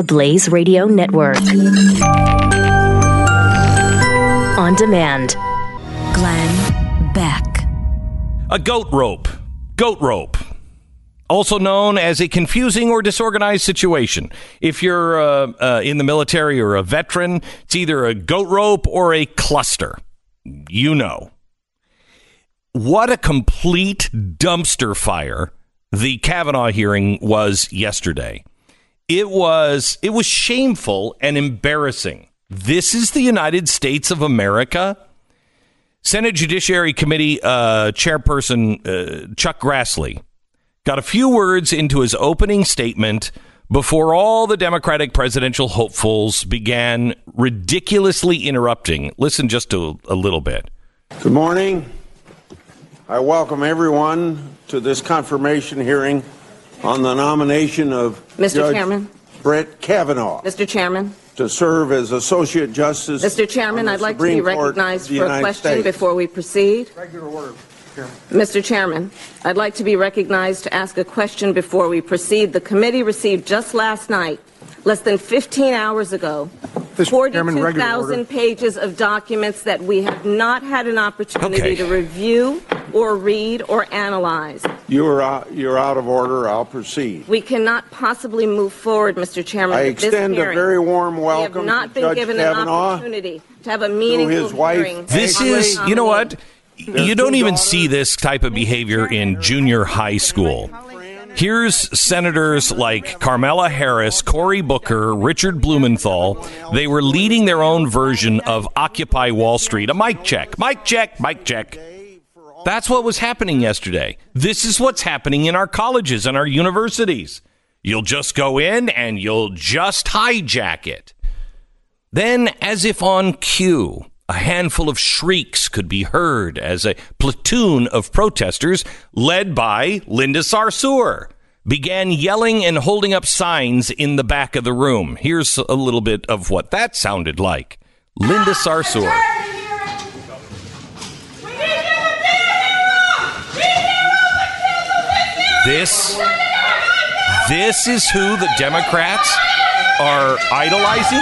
the Blaze Radio Network. On demand. Glenn Beck. A goat rope. Goat rope. Also known as a confusing or disorganized situation. If you're uh, uh, in the military or a veteran, it's either a goat rope or a cluster. You know. What a complete dumpster fire the Kavanaugh hearing was yesterday. It was it was shameful and embarrassing. This is the United States of America. Senate Judiciary Committee uh, Chairperson uh, Chuck Grassley got a few words into his opening statement before all the Democratic presidential hopefuls began ridiculously interrupting. Listen just to a little bit. Good morning. I welcome everyone to this confirmation hearing on the nomination of Mr. Judge Chairman. Brett Kavanaugh Mr. Chairman. to serve as Associate Justice. Mr. Chairman, on the I'd like Supreme to be recognized of the for a question States. before we proceed. Regular order, Chairman. Mr. Chairman, I'd like to be recognized to ask a question before we proceed. The committee received just last night, less than 15 hours ago, Mr. 42,000 pages of documents that we have not had an opportunity Okay. to review or read or analyze. You are out, you're out of order. I'll proceed. We cannot possibly move forward, Mr. Chairman, I with this extend a very warm we welcome have not to been Judge given an opportunity to have a meaningful his wife, hearing. This on is, you know nominee. what? You don't even see this type of behavior in junior high school. Here's senators like Kamala Harris, Cory Booker, Richard Blumenthal. They were leading their own version of Occupy Wall Street. A mic check, mic check, mic check. That's what was happening yesterday. This is what's happening in our colleges and our universities. You'll just go in and you'll just hijack it. Then, as if on cue, a handful of shrieks could be heard as a platoon of protesters, led by Linda Sarsour, began yelling and holding up signs in the back of the room. Here's a little bit of what that sounded like. Linda Sarsour. This this is who the Democrats are idolizing?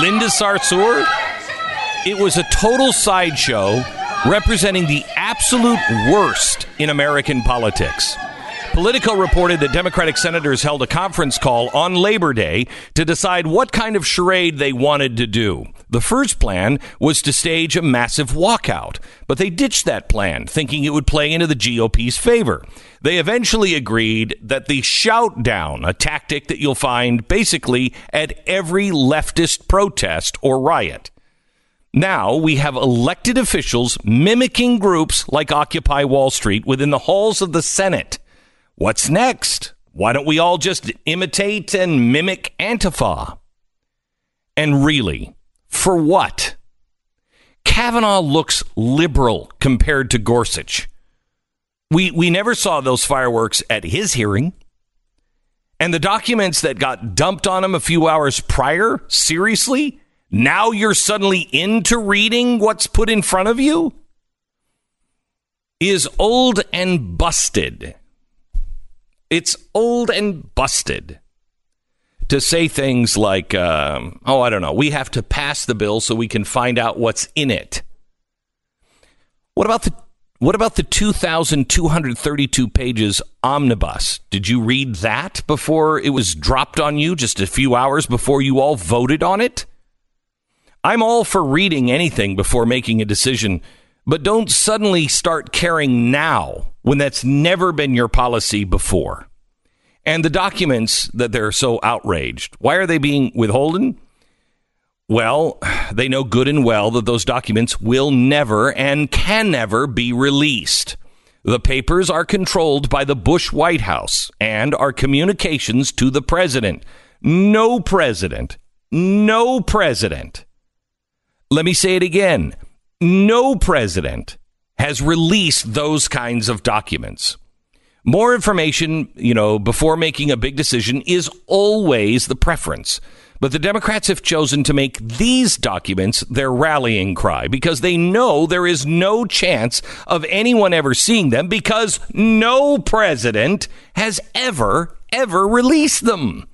Linda Sarsour? It was a total sideshow representing the absolute worst in American politics. Politico reported that Democratic senators held a conference call on Labor Day to decide what kind of charade they wanted to do. The first plan was to stage a massive walkout, but they ditched that plan, thinking it would play into the GOP's favor. They eventually agreed that the shout down, a tactic that you'll find basically at every leftist protest or riot. Now we have elected officials mimicking groups like Occupy Wall Street within the halls of the Senate. What's next? Why don't we all just imitate and mimic Antifa? And really, for what? Kavanaugh looks liberal compared to Gorsuch. We, we never saw those fireworks at his hearing. And the documents that got dumped on him a few hours prior, seriously? Now you're suddenly into reading what's put in front of you? Is old and busted. It's old and busted to say things like, um, oh, I don't know, we have to pass the bill so we can find out what's in it. What about the what about the 2,232 pages omnibus? Did you read that before it was dropped on you just a few hours before you all voted on it? I'm all for reading anything before making a decision, but don't suddenly start caring now when that's never been your policy before. And the documents that they're so outraged, why are they being withholden? Well, they know good and well that those documents will never and can never be released. The papers are controlled by the Bush White House and are communications to the president. No president, no president. Let me say it again. No president has released those kinds of documents. More information, you know, before making a big decision is always the preference. But the Democrats have chosen to make these documents their rallying cry because they know there is no chance of anyone ever seeing them because no president has ever, ever released them.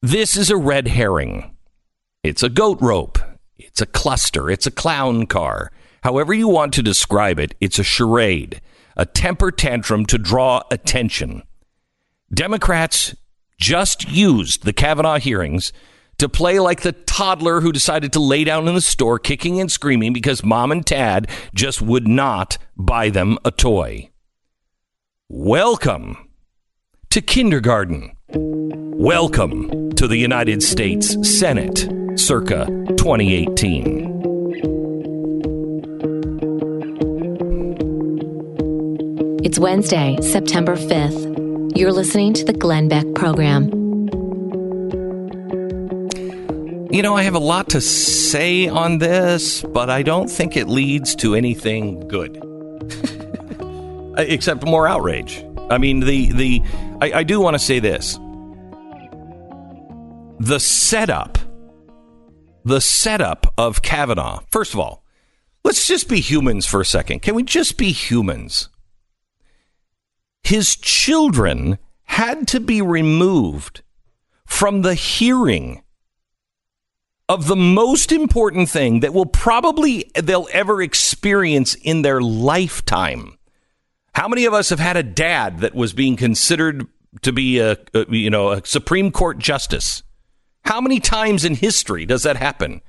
This is a red herring. It's a goat rope. It's a cluster. It's a clown car. However you want to describe it, it's a charade, a temper tantrum to draw attention. Democrats just used the Kavanaugh hearings to play like the toddler who decided to lay down in the store kicking and screaming because mom and dad just would not buy them a toy. Welcome to kindergarten. Welcome to the United States Senate circa 2018. It's Wednesday, September 5th. You're listening to the Glenn Beck program. You know, I have a lot to say on this, but I don't think it leads to anything good. Uh, except more outrage. I mean, the, the, I, I do want to say this. The setup, the setup of Kavanaugh, first of all, let's just be humans for a second. Can we just be humans? His children had to be removed from the hearing of the most important thing that will probably they'll ever experience in their lifetime. How many of us have had a dad that was being considered to be a, a you know a Supreme Court justice? How many times in history does that happen?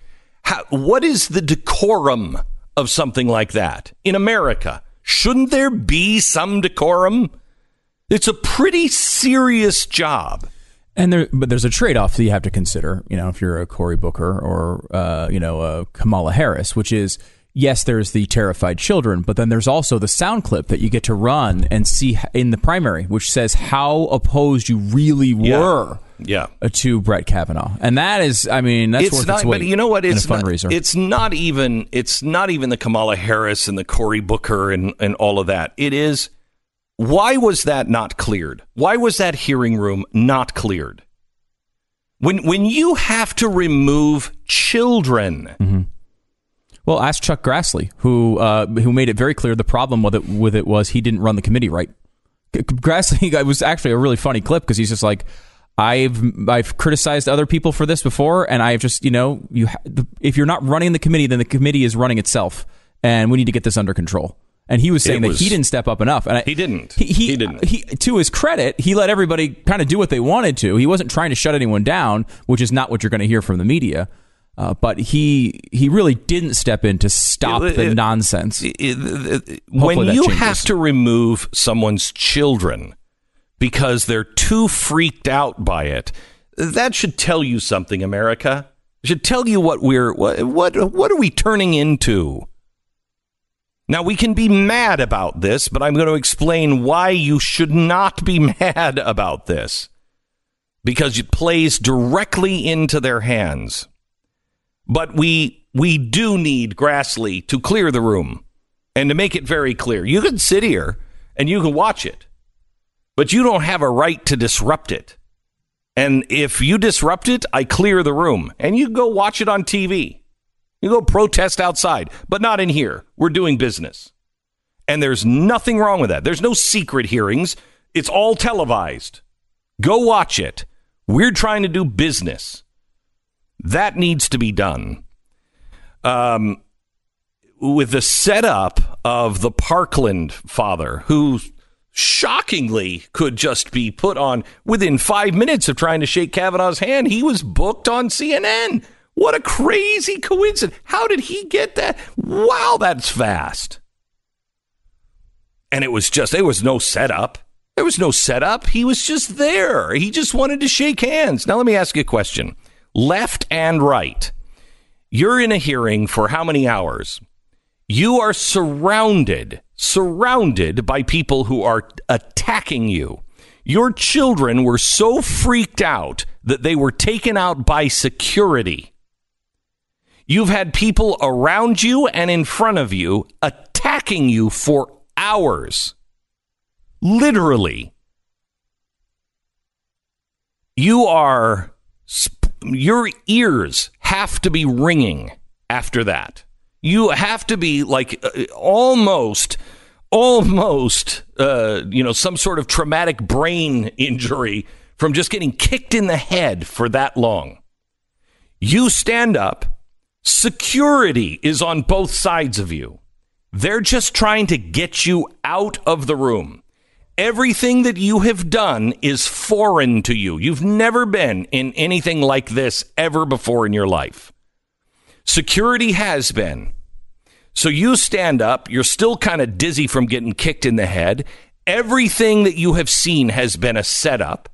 How, what is the decorum of something like that in America? Shouldn't there be some decorum? It's a pretty serious job. And there, but there's a trade-off that you have to consider. You know, if you're a Cory Booker or uh, you know a Kamala Harris, which is yes, there's the terrified children, but then there's also the sound clip that you get to run and see in the primary, which says how opposed you really were. Yeah. Uh, To Brett Kavanaugh, and that is, I mean, that's it's worth not, its weight but you know what? It's not, fundraiser. it's not even. It's not even the Kamala Harris and the Cory Booker and and all of that. It is. Why was that not cleared? Why was that hearing room not cleared? When when you have to remove children, Mm-hmm. Well, ask Chuck Grassley, who uh, who made it very clear the problem with it with it was he didn't run the committee right. Grassley it was actually a really funny clip because he's just like, I've I've criticized other people for this before, and I've just you know you ha- the, if you're not running the committee, then the committee is running itself, and we need to get this under control. And he was saying It that he didn't step up enough. And I, He didn't. He, he, He didn't. He, to his credit, he let everybody kind of do what they wanted to. He wasn't trying to shut anyone down, which is not what you're going to hear from the media. Uh, but he he really didn't step in to stop It- the it- nonsense. it- when you changes. have to remove someone's children because they're too freaked out by it, that should tell you something, America. It should tell you what we're what what what are we turning into? Now we can be mad about this, but I'm going to explain why you should not be mad about this. Because it plays directly into their hands. But we we do need Grassley to clear the room and to make it very clear. You can sit here and you can watch it, but you don't have a right to disrupt it. And if you disrupt it, I clear the room and you go watch it on TV. You go protest outside, but not in here. We're doing business. And there's nothing wrong with that. There's no secret hearings. It's all televised. Go watch it. We're trying to do business. That needs to be done. Um, with the setup of the Parkland father, who shockingly could just be put on within five minutes of trying to shake Kavanaugh's hand, he was booked on CNN. What a crazy coincidence. How did he get that? Wow, that's fast. And it was just, there was no setup. There was no setup. He was just there. He just wanted to shake hands. Now, let me ask you a question left and right. You're in a hearing for how many hours? You are surrounded, surrounded by people who are attacking you. Your children were so freaked out that they were taken out by security. You've had people around you and in front of you attacking you for hours. Literally. You are, your ears have to be ringing after that. You have to be like uh, almost, almost, uh, you know, some sort of traumatic brain injury from just getting kicked in the head for that long. You stand up, security is on both sides of you. They're just trying to get you out of the room. Everything that you have done is foreign to you. You've never been in anything like this ever before in your life. Security has been. So you stand up, you're still kind of dizzy from getting kicked in the head. Everything that you have seen has been a setup.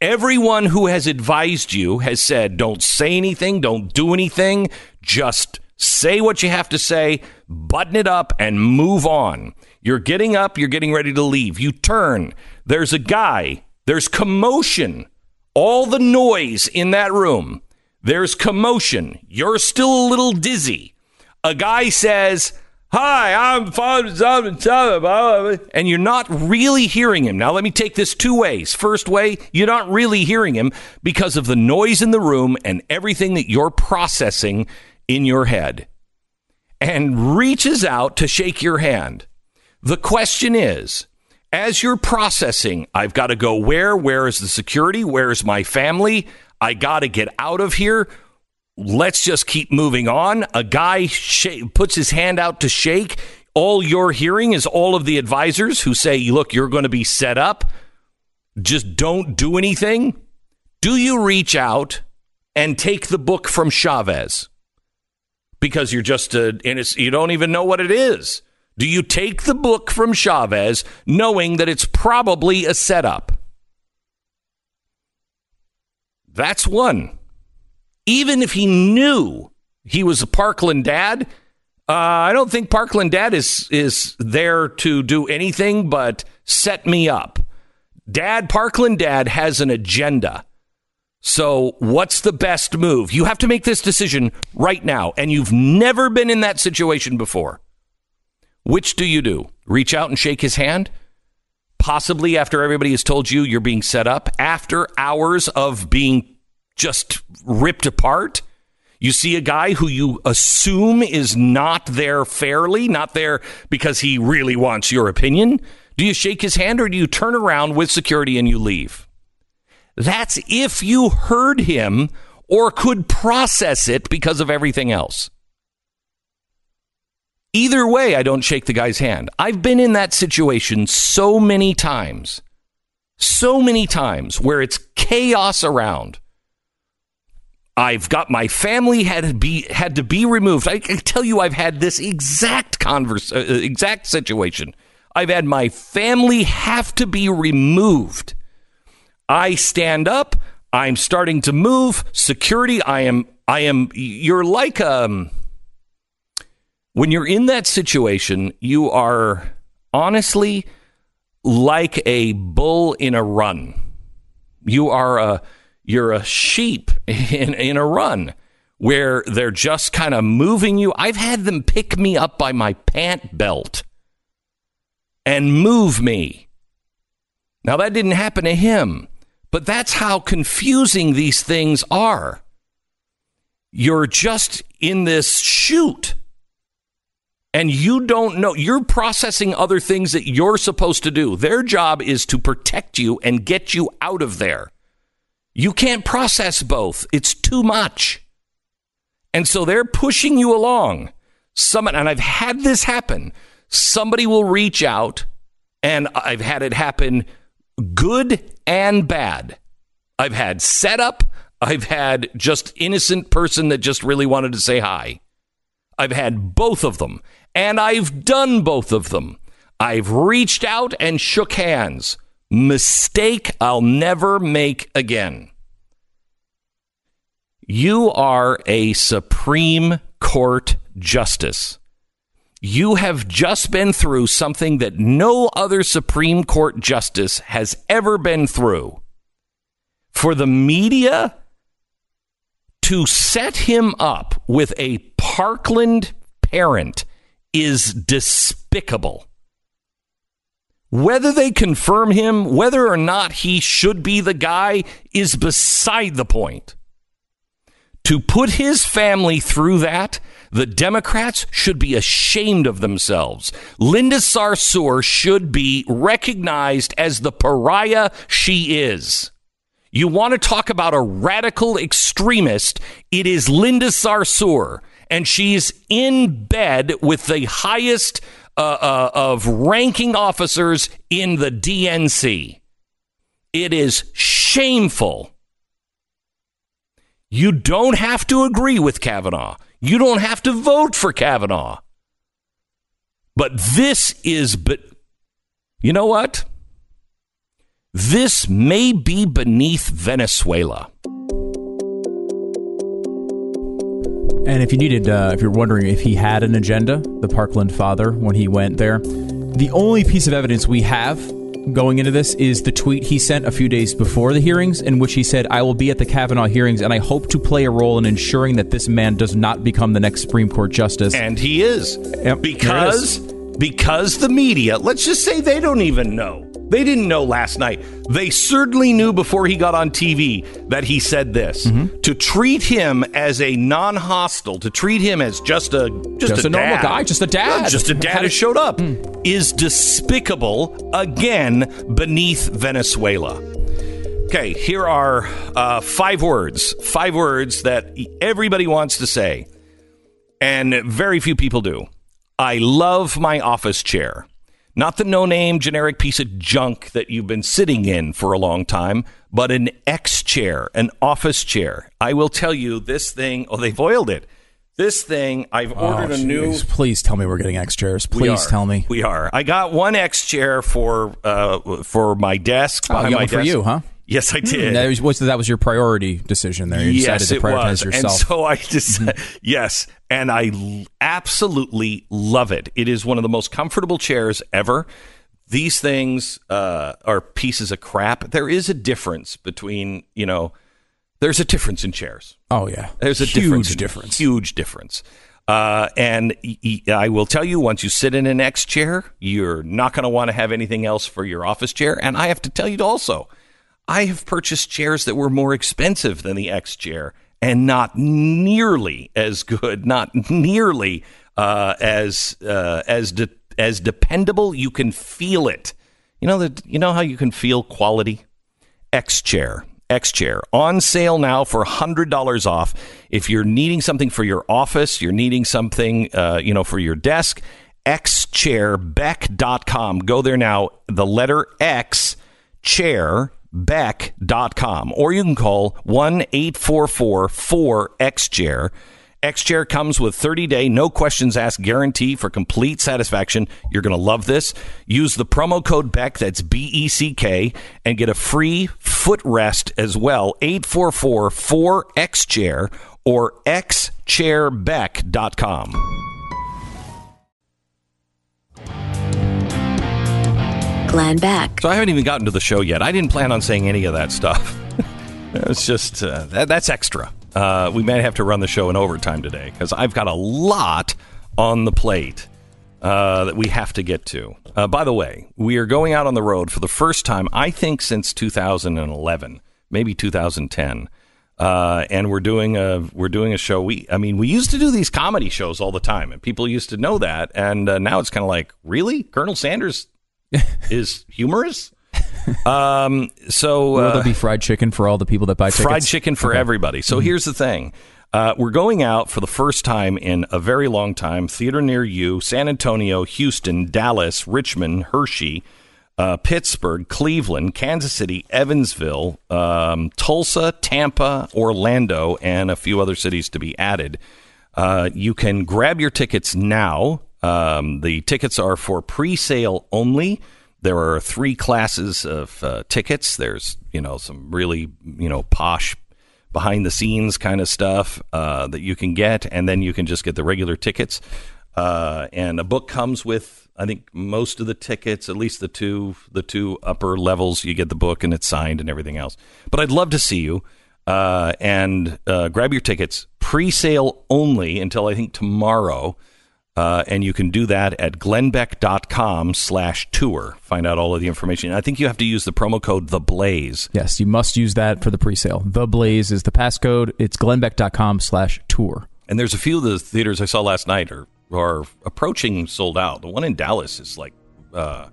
Everyone who has advised you has said, don't say anything, don't do anything, just say what you have to say, button it up, and move on. You're getting up, you're getting ready to leave. You turn, there's a guy, there's commotion, all the noise in that room. There's commotion. You're still a little dizzy. A guy says, Hi, I'm and you're not really hearing him. Now, let me take this two ways. First way, you're not really hearing him because of the noise in the room and everything that you're processing in your head. And reaches out to shake your hand. The question is, as you're processing, I've got to go where? Where is the security? Where is my family? I got to get out of here. Let's just keep moving on. A guy sh- puts his hand out to shake. All you're hearing is all of the advisors who say, look, you're going to be set up. Just don't do anything. Do you reach out and take the book from Chavez? Because you're just a, you don't even know what it is. Do you take the book from Chavez knowing that it's probably a setup? That's one. Even if he knew he was a Parkland dad, uh, I don't think Parkland dad is is there to do anything but set me up. Dad, Parkland dad has an agenda. So, what's the best move? You have to make this decision right now, and you've never been in that situation before. Which do you do? Reach out and shake his hand? Possibly after everybody has told you you're being set up, after hours of being just ripped apart? You see a guy who you assume is not there fairly, not there because he really wants your opinion. Do you shake his hand or do you turn around with security and you leave? That's if you heard him or could process it because of everything else. Either way, I don't shake the guy's hand. I've been in that situation so many times, so many times where it's chaos around. I've got my family had to be had to be removed. I can tell you, I've had this exact converse, uh, uh, exact situation. I've had my family have to be removed. I stand up. I'm starting to move. Security. I am. I am. You're like um when you're in that situation, you are honestly like a bull in a run. You are a you're a sheep in, in a run where they're just kind of moving you. I've had them pick me up by my pant belt and move me. Now, that didn't happen to him, but that's how confusing these things are. You're just in this chute and you don't know, you're processing other things that you're supposed to do. Their job is to protect you and get you out of there. You can't process both, it's too much. And so they're pushing you along. Someone, and I've had this happen. Somebody will reach out, and I've had it happen good and bad. I've had setup, I've had just innocent person that just really wanted to say hi. I've had both of them. And I've done both of them. I've reached out and shook hands. Mistake I'll never make again. You are a Supreme Court justice. You have just been through something that no other Supreme Court justice has ever been through. For the media to set him up with a Parkland parent is despicable. Whether they confirm him, whether or not he should be the guy, is beside the point. To put his family through that, the Democrats should be ashamed of themselves. Linda Sarsour should be recognized as the pariah she is. You want to talk about a radical extremist? It is Linda Sarsour, and she's in bed with the highest uh, uh, of ranking officers in the DNC. It is shameful. You don't have to agree with Kavanaugh. You don't have to vote for Kavanaugh. But this is, but you know what? This may be beneath Venezuela. And if you needed, uh, if you're wondering if he had an agenda, the Parkland father, when he went there, the only piece of evidence we have going into this is the tweet he sent a few days before the hearings, in which he said, I will be at the Kavanaugh hearings and I hope to play a role in ensuring that this man does not become the next Supreme Court justice. And he is. Yep, because because the media, let's just say they don't even know. They didn't know last night. They certainly knew before he got on TV that he said this. Mm-hmm. To treat him as a non-hostile, to treat him as just a just, Just a normal dad, guy, just a dad. Yeah, just a dad who showed up, Hmm. is despicable. Again, beneath Venezuela. Okay, here are uh, five words. Five words that everybody wants to say, and very few people do. I love my office chair. Not the no name generic piece of junk that you've been sitting in for a long time, but an X chair, an office chair. I will tell you this thing, oh, they've oiled it. This thing, I've ordered a new. Oh, Please tell me we're getting X chairs. Please tell me. We are. I got one X chair for uh, for my desk. Oh, got my one for desk. you, huh? Yes, I did. That was, was- that was your priority decision there. You yes, decided to it prioritize was. yourself. And so I just yes, and I absolutely love it. It is one of the most comfortable chairs ever. These things uh, are pieces of crap. There is a difference between you know. There's a difference in chairs. oh, yeah. There's a Huge difference. difference. Huge difference. Uh, and I will tell you, once you sit in an X chair, you're not going to want to have anything else for your office chair. And I have to tell you also, I have purchased chairs that were more expensive than the X chair and not nearly as good, not nearly uh, as uh, as de- as dependable. You can feel it. You know that. You know how you can feel quality. X Chair. X Chair on sale now for $100 off. If you're needing something for your office, you're needing something, uh, you know, for your desk, xchairbeck.com. Go there now. The letter X chairbeck.com. Or you can call 1 844 4XChair. X-Chair comes with 30-day, no questions asked guarantee for complete satisfaction. You're going to love this. Use the promo code BECK, that's B-E-C-K, and get a free footrest as well. 844-4X-Chair or xchairbeck.com. Glenn Beck. So I haven't even gotten to the show yet. I didn't plan on saying any of that stuff. it's just uh, that, that's extra. Uh, we may have to run the show in overtime today because I've got a lot on the plate uh, that we have to get to. Uh, by the way, we are going out on the road for the first time, I think, since 2011, maybe 2010. Uh, and we're doing a we're doing a show. We I mean we used to do these comedy shows all the time, and people used to know that. And uh, now it's kind of like, really, Colonel Sanders is humorous. Um, so Will uh, there be fried chicken for all the people that buy tickets? fried chicken for everybody. So here's the thing. Uh, we're going out for the first time in a very long time. Theater near you, San Antonio, Houston, Dallas, Richmond, Hershey, uh, Pittsburgh, Cleveland, Kansas City, Evansville, um, Tulsa, Tampa, Orlando, and a few other cities to be added. Uh, you can grab your tickets now. Um, the tickets are for pre-sale only. There are three classes of uh, tickets. There's you know some really you know posh behind the scenes kind of stuff uh, that you can get, and then you can just get the regular tickets. Uh, and a book comes with I think most of the tickets, at least the two the two upper levels. You get the book and it's signed and everything else. But I'd love to see you uh, and uh, grab your tickets pre-sale only until I think tomorrow. Uh, and you can do that at glennbeck.com slash tour. Find out all of the information. I think you have to use the promo code The Blaze. Yes, you must use that for the pre-sale. The Blaze is the passcode. It's glennbeck.com slash tour. And there's a few of the theaters I saw last night are, are approaching sold out. The one in Dallas is like, uh,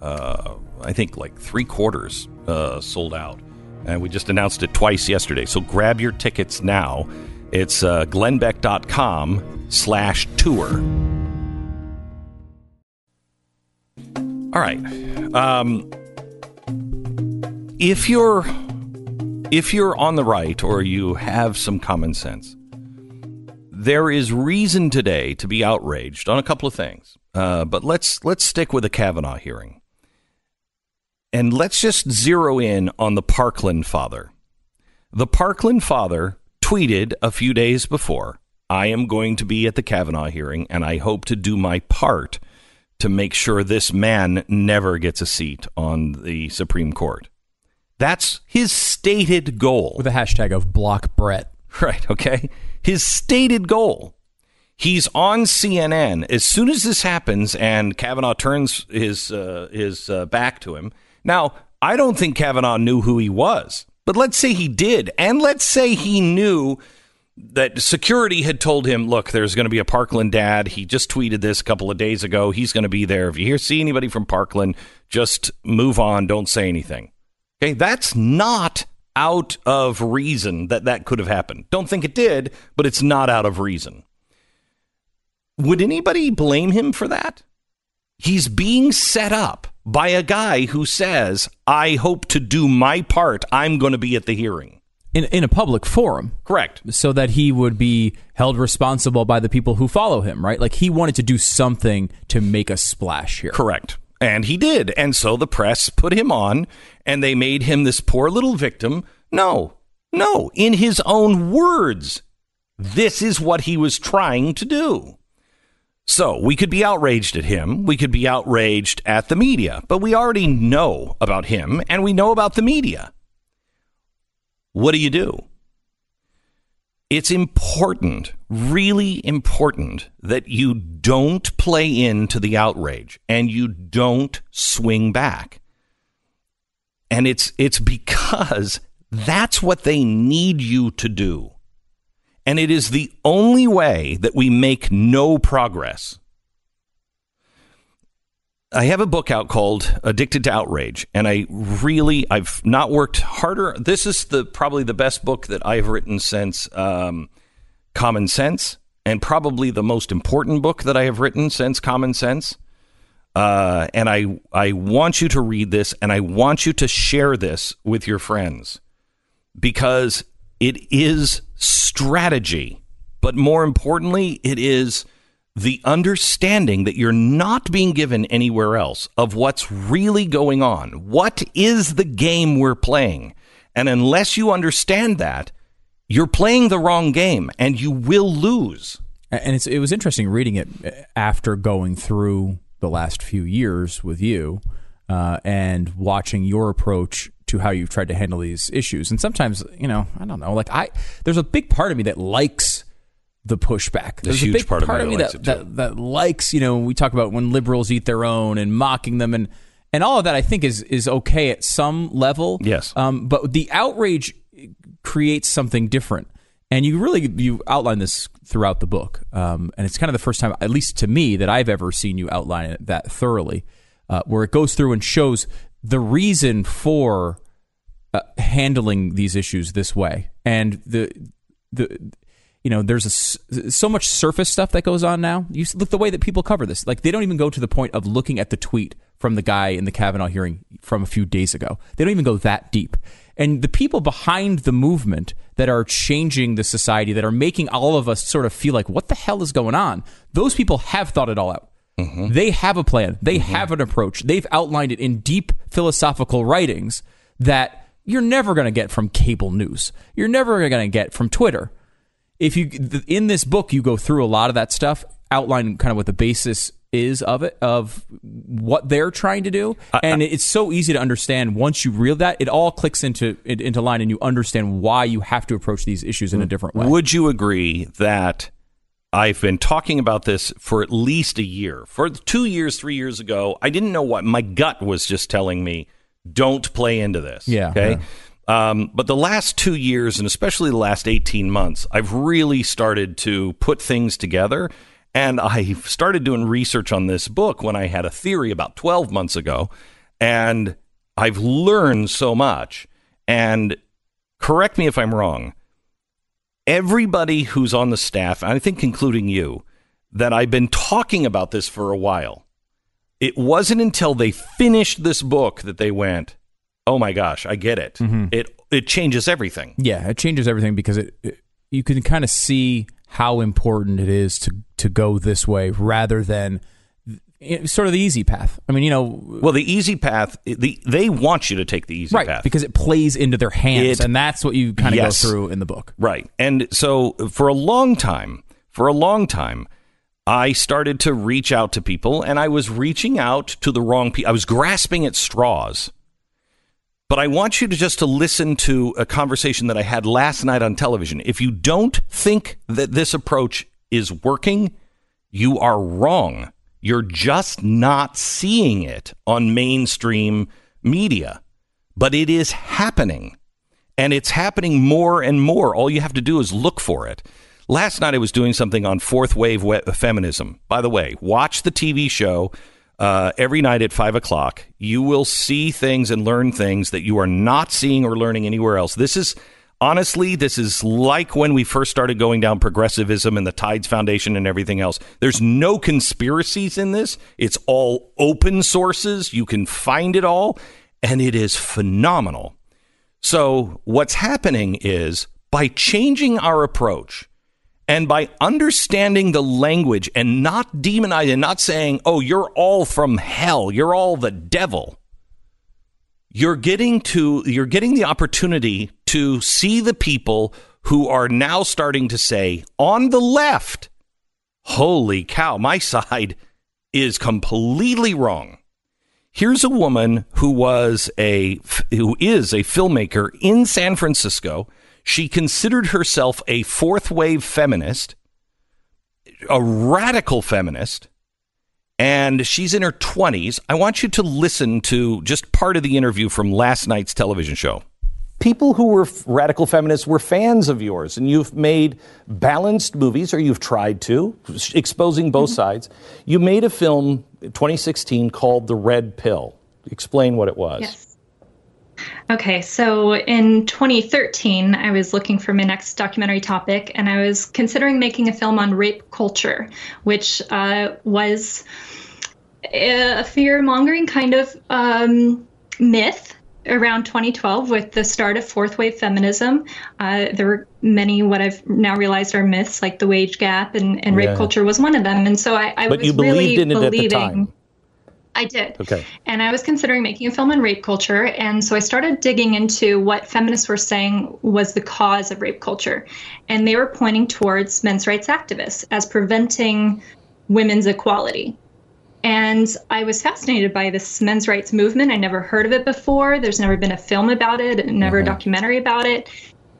uh, I think like three quarters uh, sold out. And we just announced it twice yesterday. So grab your tickets now. It's uh, glennbeck.com slash tour. All right. Um, if you're if you're on the right or you have some common sense, there is reason today to be outraged on a couple of things. Uh, but let's let's stick with the Kavanaugh hearing, and let's just zero in on the Parkland father. The Parkland father tweeted a few days before, "I am going to be at the Kavanaugh hearing, and I hope to do my part to make sure this man never gets a seat on the Supreme Court." That's his stated goal. With a hashtag of block Brett. Right, okay? His stated goal. He's on CNN. As soon as this happens and Kavanaugh turns his, uh, his uh, back to him. Now, I don't think Kavanaugh knew who he was, but let's say he did. And let's say he knew that security had told him, look, there's going to be a Parkland dad. He just tweeted this a couple of days ago. He's going to be there. If you hear, see anybody from Parkland, just move on. Don't say anything. Okay, that's not out of reason that that could have happened. Don't think it did, but it's not out of reason. Would anybody blame him for that? He's being set up by a guy who says, I hope to do my part. I'm going to be at the hearing. In, in a public forum. Correct. So that he would be held responsible by the people who follow him, right? Like he wanted to do something to make a splash here. Correct. And he did. And so the press put him on and they made him this poor little victim. No, no, in his own words, this is what he was trying to do. So we could be outraged at him. We could be outraged at the media, but we already know about him and we know about the media. What do you do? It's important, really important, that you don't play into the outrage and you don't swing back. And it's it's because that's what they need you to do. And it is the only way that we make no progress. I have a book out called Addicted to Outrage, and I really I've not worked harder. This is the probably the best book that I've written since um, Common Sense, and probably the most important book that I have written since Common Sense. Uh, and I I want you to read this, and I want you to share this with your friends because it is strategy, but more importantly, it is the understanding that you're not being given anywhere else of what's really going on. What is the game we're playing? And unless you understand that, you're playing the wrong game and you will lose. And it was interesting reading it after going through the last few years with you uh, and watching your approach to how you've tried to handle these issues. And sometimes, you know, I don't know, like I, there's a big part of me that likes the pushback. There's, a huge big part, part, of me that, that, likes that, that likes, you know, we talk about when liberals eat their own and mocking them and and all of that I think is is okay at some level. Yes. Um, but the outrage creates something different. And you really you outline this throughout the book, um, and it's kind of the first time, at least to me, that I've ever seen you outline it that thoroughly, uh, where it goes through and shows the reason for uh, handling these issues this way, and the the you know there's a, so much surface stuff that goes on now. You look the way that people cover this, like they don't even go to the point of looking at the tweet from the guy in the Kavanaugh hearing from a few days ago. They don't even go that deep. And the people behind the movement that are changing the society, that are making all of us sort of feel like, what the hell is going on? Those people have thought it all out. Mm-hmm. They have a plan. They mm-hmm. have an approach. They've outlined it in deep philosophical writings that you're never going to get from cable news. You're never going to get from Twitter. If you in this book you go through a lot of that stuff, outline kind of what the basis is of it of what they're trying to do and it's so easy to understand once you real that it all clicks into into line and you understand why you have to approach these issues in a different way would you agree that I've been talking about this for at least a year. For two years, three years ago, I didn't know what my gut was just telling me. Don't play into this. Yeah. Okay. Yeah. Um, but the last two years, and especially the last 18 months, I've really started to put things together and I started doing research on this book when I had a theory about 12 months ago. And I've learned so much. And correct me if I'm wrong. Everybody who's on the staff, I think including you, that I've been talking about this for a while. It wasn't until they finished this book that they went, "Oh my gosh, I get it. Mm-hmm. It it changes everything." Yeah, it changes everything because it, it you can kind of see how important it is to to go this way rather than Eh, sort of the easy path. I mean, you know, Well, the easy path, eh, the, they want you to take the easy right path because it plays into their hands, It- and that's what you kind of Yes. go through in the book. Right. And so for a long time, for a long time, I started to reach out to people and I was reaching out to the wrong people. I was grasping at straws. But I want you to just to listen to a conversation that I had last night on television. If you don't think that this approach is working, you are wrong. You're just not seeing it on mainstream media. But it is happening and it's happening more and more. All you have to do is look for it. Last night I was doing something on fourth wave feminism. By the way, watch the TV show uh, every night at five o'clock. You will see things and learn things that you are not seeing or learning anywhere else. This is honestly, this is like when we first started going down progressivism and the Tides Foundation and everything else. There's no conspiracies in this. It's all open sources. You can find it all, and it is phenomenal. So, what's happening is by changing our approach and by understanding the language and not demonizing, and not saying, oh, you're all from hell, you're all the devil. You're getting to you're getting the opportunity to see the people who are now starting to say on the left, holy cow, my side is completely wrong. Here's a woman who was a who is a filmmaker in San Francisco. She considered herself a fourth wave feminist, a radical feminist, and she's in her 20s. I want you to listen to just part of the interview from last night's television show. People who were f- radical feminists were fans of yours, and you've made balanced movies, or you've tried to, exposing both sides. You made a film in 2016 called The Red Pill. Explain what it was. Yes. Okay, so in 2013, I was looking for my next documentary topic, and I was considering making a film on rape culture, which uh, was a fear mongering kind of um, myth around 2012 with the start of fourth wave feminism. Uh, there were many what I've now realized are myths, like the wage gap, and, and rape Yeah. culture was one of them. And so I, I But was you believed really in it at the believing. time. I did. Okay. And I was considering making a film on rape culture. And so I started digging into what feminists were saying was the cause of rape culture. And they were pointing towards men's rights activists as preventing women's equality. And I was fascinated by this men's rights movement. I never heard of it before. There's never been a film about it, never a documentary about it.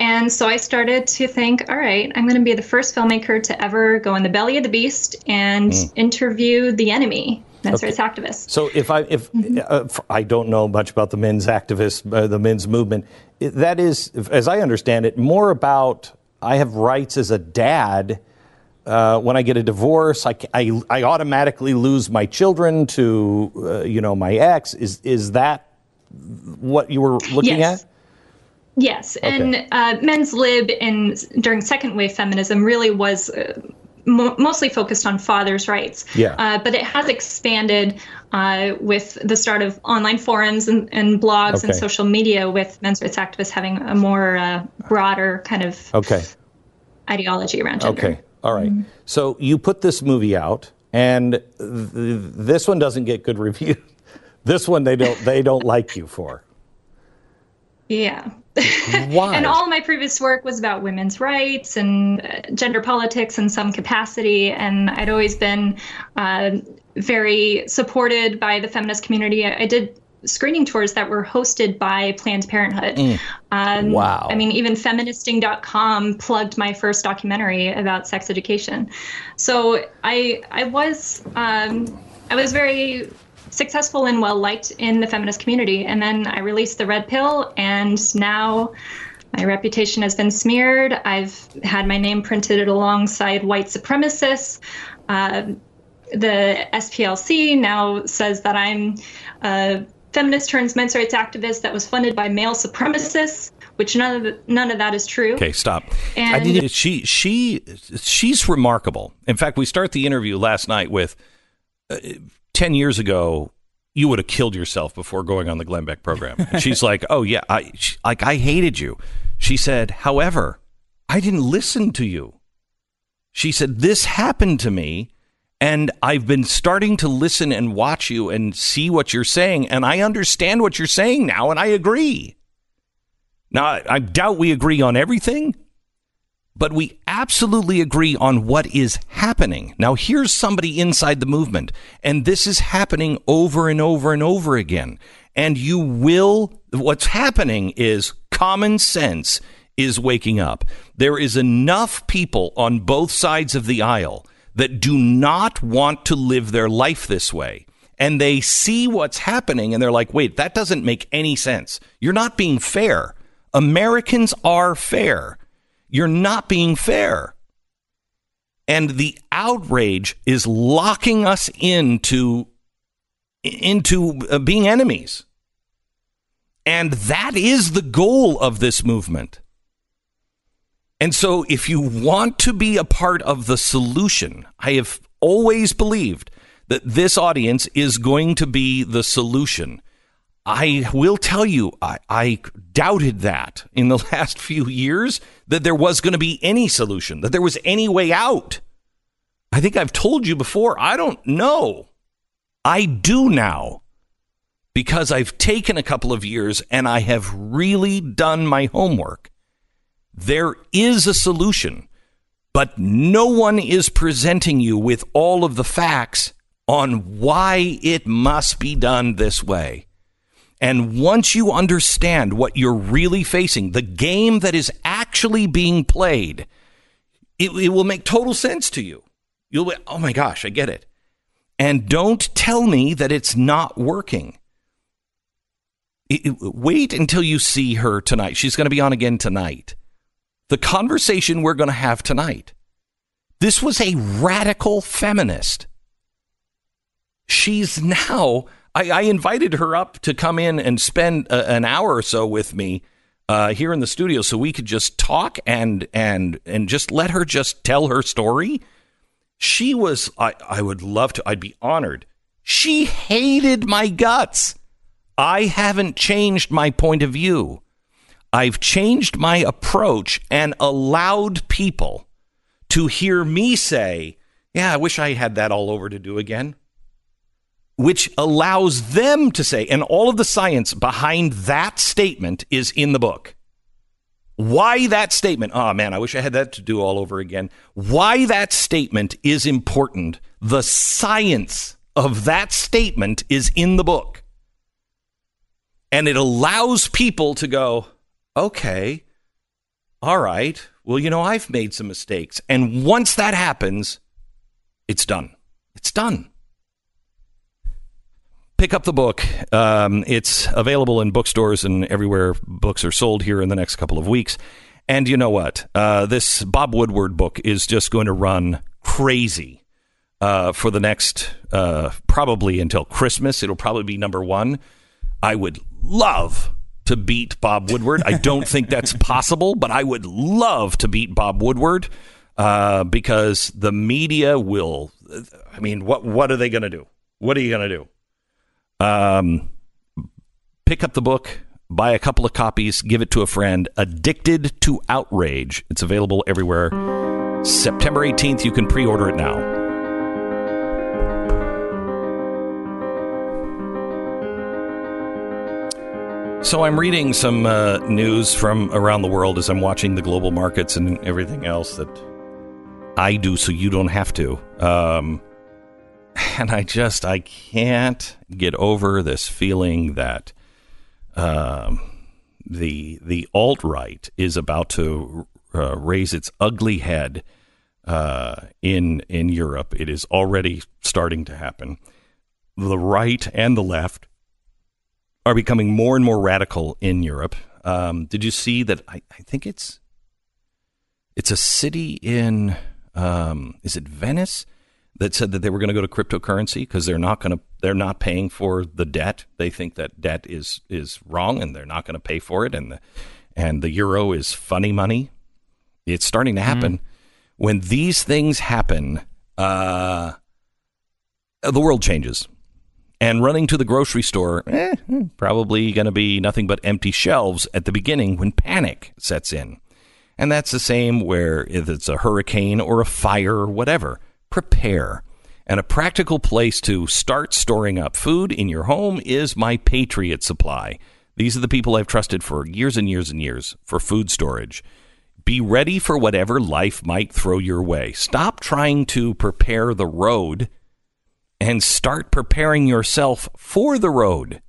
And so I started to think, all right, I'm going to be the first filmmaker to ever go in the belly of the beast and interview the enemy, men's rights activists. So if I if uh, f- I don't know much about the men's activists, uh, the men's movement, that is, as I understand it, more about I have rights as a dad. Uh, when I get a divorce, I, I, I automatically lose my children to uh, you know my ex. Is is that what you were looking Yes. at? Yes, and uh, men's lib in during second wave feminism really was uh, mo- mostly focused on fathers' rights. Yeah. Uh, but it has expanded uh, with the start of online forums and, and blogs Okay. and social media, with men's rights activists having a more uh, broader kind of Okay. ideology around gender. Okay. All right. So you put this movie out, and th- this one doesn't get good reviews. This one they don't they don't like you for. Yeah. Why? And all my previous work was about women's rights and uh, gender politics in some capacity. And I'd always been uh, very supported by the feminist community. I, I did screening tours that were hosted by Planned Parenthood. Um, Wow. I mean, even feministing.com plugged my first documentary about sex education. So I, I was, um, I was very successful and well liked in the feminist community. And then I released the red pill, and now my reputation has been smeared. I've had my name printed alongside white supremacists. Uh, the SPLC now says that I'm a feminist turns men's rights activist that was funded by male supremacists, which none of the, none of that is true. Okay, stop. And she she she's remarkable. In fact, we start the interview last night with uh, ten years ago. You would have killed yourself before going on the Glenn Beck program. And she's like, "Oh yeah, I she, like I hated you." She said, "However, I didn't listen to you." She said, "This happened to me." And I've been starting to listen and watch you and see what you're saying, and I understand what you're saying now, and I agree. Now, I, doubt we agree on everything, but we absolutely agree on what is happening. Now, here's somebody inside the movement, and this is happening over and over and over again. And you will, what's happening is common sense is waking up. There is enough people on both sides of the aisle that do not want to live their life this way. And they see what's happening and they're like, wait, that doesn't make any sense. You're not being fair. Americans are fair. You're not being fair. And the outrage is locking us into, into uh, being enemies. And that is the goal of this movement. And so, if you want to be a part of the solution, I have always believed that this audience is going to be the solution. I will tell you, I, I, doubted that in the last few years that there was going to be any solution, that there was any way out. I think I've told you before, I don't know. I do now because I've taken a couple of years and I have really done my homework. There is a solution, but no one is presenting you with all of the facts on why it must be done this way. And once you understand what you're really facing, the game that is actually being played, it, it will make total sense to you. You'll be, oh my gosh, I get it. And don't tell me that it's not working. It, it, wait until you see her tonight. She's going to be on again tonight the conversation we're going to have tonight. This was a radical feminist. She's now, I, I invited her up to come in and spend a, an hour or so with me uh, here in the studio so we could just talk and, and, and just let her just tell her story. She was, I, I would love to, I'd be honored. She hated my guts. I haven't changed my point of view. I've changed my approach and allowed people to hear me say, Yeah, I wish I had that all over to do again. Which allows them to say, and all of the science behind that statement is in the book. Why that statement, oh man, I wish I had that to do all over again. Why that statement is important. The science of that statement is in the book. And it allows people to go, okay, all right, well, you know, I've made some mistakes. And once that happens, it's done. It's done. Pick up the book. Um, it's available in bookstores and everywhere books are sold here in the next couple of weeks. And you know what? Uh, this Bob Woodward book is just going to run crazy uh, for the next, uh, probably until Christmas. It'll probably be number one. I would love to beat Bob Woodward. I don't think that's possible, but I would love to beat Bob Woodward uh, because the media will. I mean, what what are they going to do? What are you going to do? Um, pick up the book, buy a couple of copies, give it to a friend. Addicted to Outrage. It's available everywhere. September 18th. You can pre order it now. So I'm reading some uh, news from around the world as I'm watching the global markets and everything else that I do, so you don't have to. Um, and I just I can't get over this feeling that um, the the alt right is about to uh, raise its ugly head uh, in in Europe. It is already starting to happen. The right and the left are becoming more and more radical in Europe. Um, did you see that? I, I, think it's it's a city in um, is it Venice that said that they were going to go to cryptocurrency because they're not going to they're not paying for the debt. They think that debt is is wrong and they're not going to pay for it and the and the euro is funny money. It's starting to happen. Mm. When these things happen, uh, the world changes. And running to the grocery store, eh, probably going to be nothing but empty shelves at the beginning when panic sets in. And that's the same where if it's a hurricane or a fire or whatever prepare. And a practical place to start storing up food in your home is My Patriot Supply. These are the people I've trusted for years and years and years for food storage. Be ready for whatever life might throw your way. Stop trying to prepare the road and start preparing yourself for the road.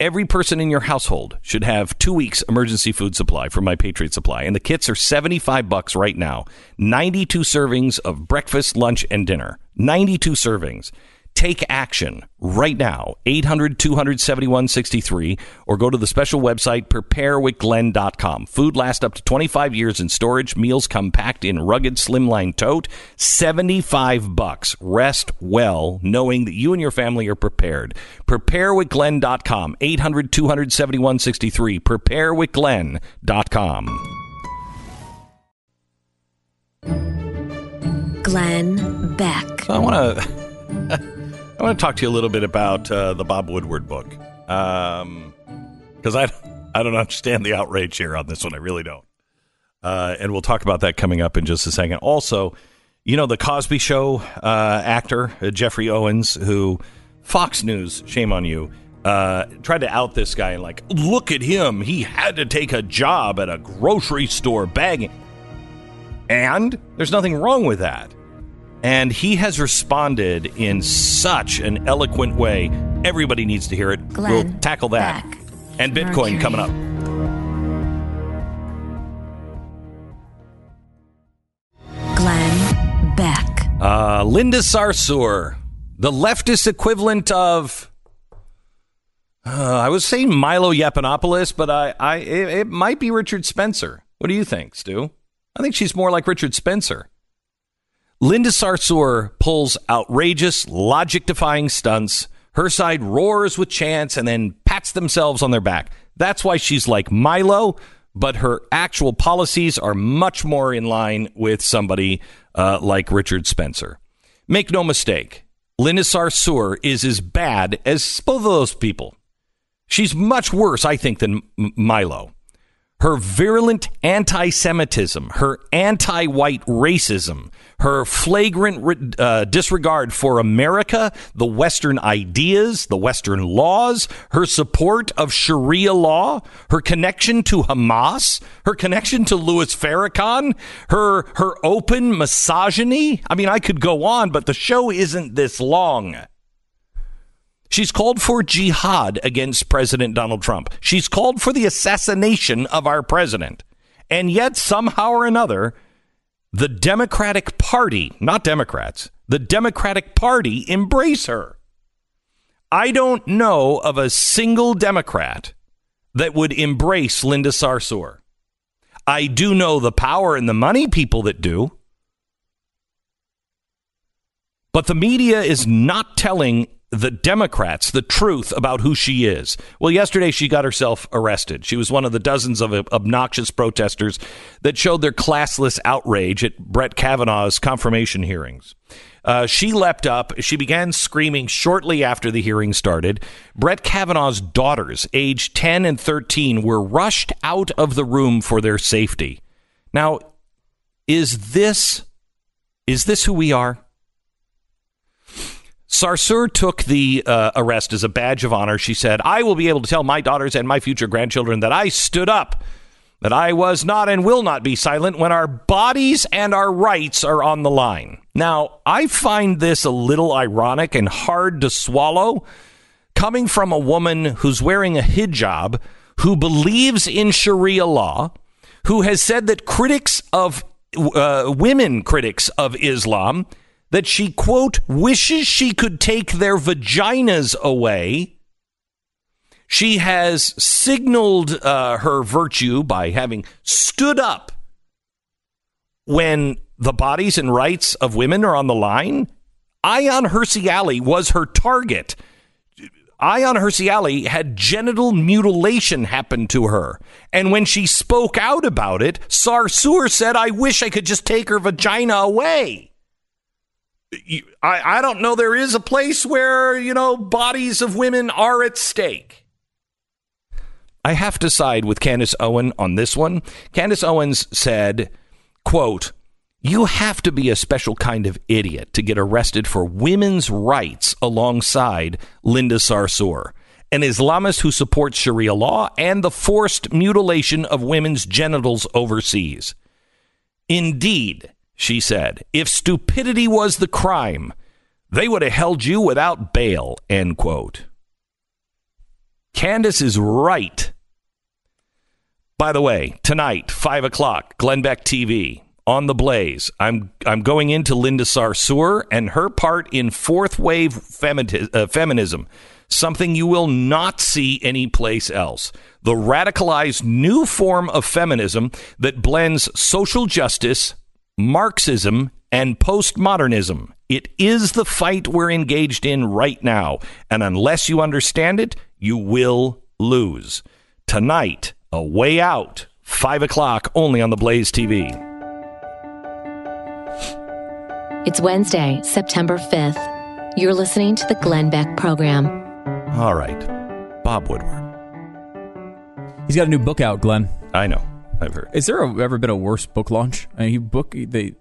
Every person in your household should have two weeks emergency food supply from my Patriot Supply, and the kits are seventy-five bucks right now. Ninety-two servings of breakfast, lunch, and dinner. Ninety-two servings. Take action right now, 800 271 63, or go to the special website preparewithglenn.com. Food lasts up to 25 years in storage. Meals come packed in rugged slimline tote. 75 bucks. Rest well knowing that you and your family are prepared. Preparewithglenn.com, 800 271 63. Preparewithglenn.com. Glenn Beck. I want to. I want to talk to you a little bit about uh, the Bob Woodward book because um, I I don't understand the outrage here on this one. I really don't. Uh, and we'll talk about that coming up in just a second. Also, you know the Cosby Show uh, actor uh, Geoffrey Owens, who Fox News, shame on you, uh, tried to out this guy and like, look at him. He had to take a job at a grocery store bagging. And there's nothing wrong with that. And he has responded in such an eloquent way. Everybody needs to hear it. Glenn, we'll tackle that. Beck, and Bitcoin Mercury. coming up. Glenn Beck. Uh, Linda Sarsour, the leftist equivalent of. Uh, I was saying Milo Yiannopoulos, but I, I it, it might be Richard Spencer. What do you think, Stu? I think she's more like Richard Spencer. Linda Sarsour pulls outrageous, logic defying stunts. Her side roars with chants and then pats themselves on their back. That's why she's like Milo, but her actual policies are much more in line with somebody uh, like Richard Spencer. Make no mistake, Linda Sarsour is as bad as both of those people. She's much worse, I think, than M- Milo her virulent anti Semitism, her anti white racism, her flagrant uh, disregard for America, the Western ideas, the Western laws, her support of Sharia law, her connection to Hamas, her connection to Louis Farrakhan, her, her open misogyny. I mean, I could go on, but the show isn't this long. She's called for jihad against President Donald Trump. She's called for the assassination of our president. And yet, somehow or another, the Democratic Party, not Democrats, the Democratic Party embrace her. I don't know of a single Democrat that would embrace Linda Sarsour. I do know the power and the money people that do. But the media is not telling the Democrats the truth about who she is. Well, yesterday she got herself arrested. She was one of the dozens of obnoxious protesters that showed their classless outrage at Brett Kavanaugh's confirmation hearings. Uh, she leapt up. She began screaming shortly after the hearing started. Brett Kavanaugh's daughters, aged 10 and 13, were rushed out of the room for their safety. Now, is this is this who we are? Sarsour took the uh, arrest as a badge of honor. She said, I will be able to tell my daughters and my future grandchildren that I stood up, that I was not and will not be silent when our bodies and our rights are on the line. Now, I find this a little ironic and hard to swallow coming from a woman who's wearing a hijab, who believes in Sharia law, who has said that critics of uh, women critics of Islam that she, quote, wishes she could take their vaginas away. She has signaled uh, her virtue by having stood up when the bodies and rights of women are on the line? Ayaan Hirsi Ali was her target. Ayaan Hirsi Ali had genital mutilation happen to her. And when she spoke out about it, Sarsour said, I wish I could just take her vagina away. I, I don't know. There is a place where, you know, bodies of women are at stake. I have to side with Candace Owen on this one. Candace Owens said, quote, you have to be a special kind of idiot to get arrested for women's rights alongside Linda Sarsour, an Islamist who supports Sharia law and the forced mutilation of women's genitals overseas. Indeed, she said, if stupidity was the crime, they would have held you without bail, end quote. Candace is right. By the way, tonight, 5 o'clock, GlennBeck TV, on the Blaze. I'm I'm going into Linda Sarsour and her part in fourth wave femini- uh, feminism, something you will not see anyplace else. The radicalized new form of feminism that blends social justice, Marxism, and postmodernism. It is the fight we're engaged in right now, and unless you understand it, you will lose. Tonight, a way out, five o'clock, only on the Blaze TV. It's Wednesday, September 5th. You're listening to the Glenn Beck program. All right. Bob Woodward. He's got a new book out, Glenn. I know. I've heard. Is there a, ever been a worse book launch? I mean, he book they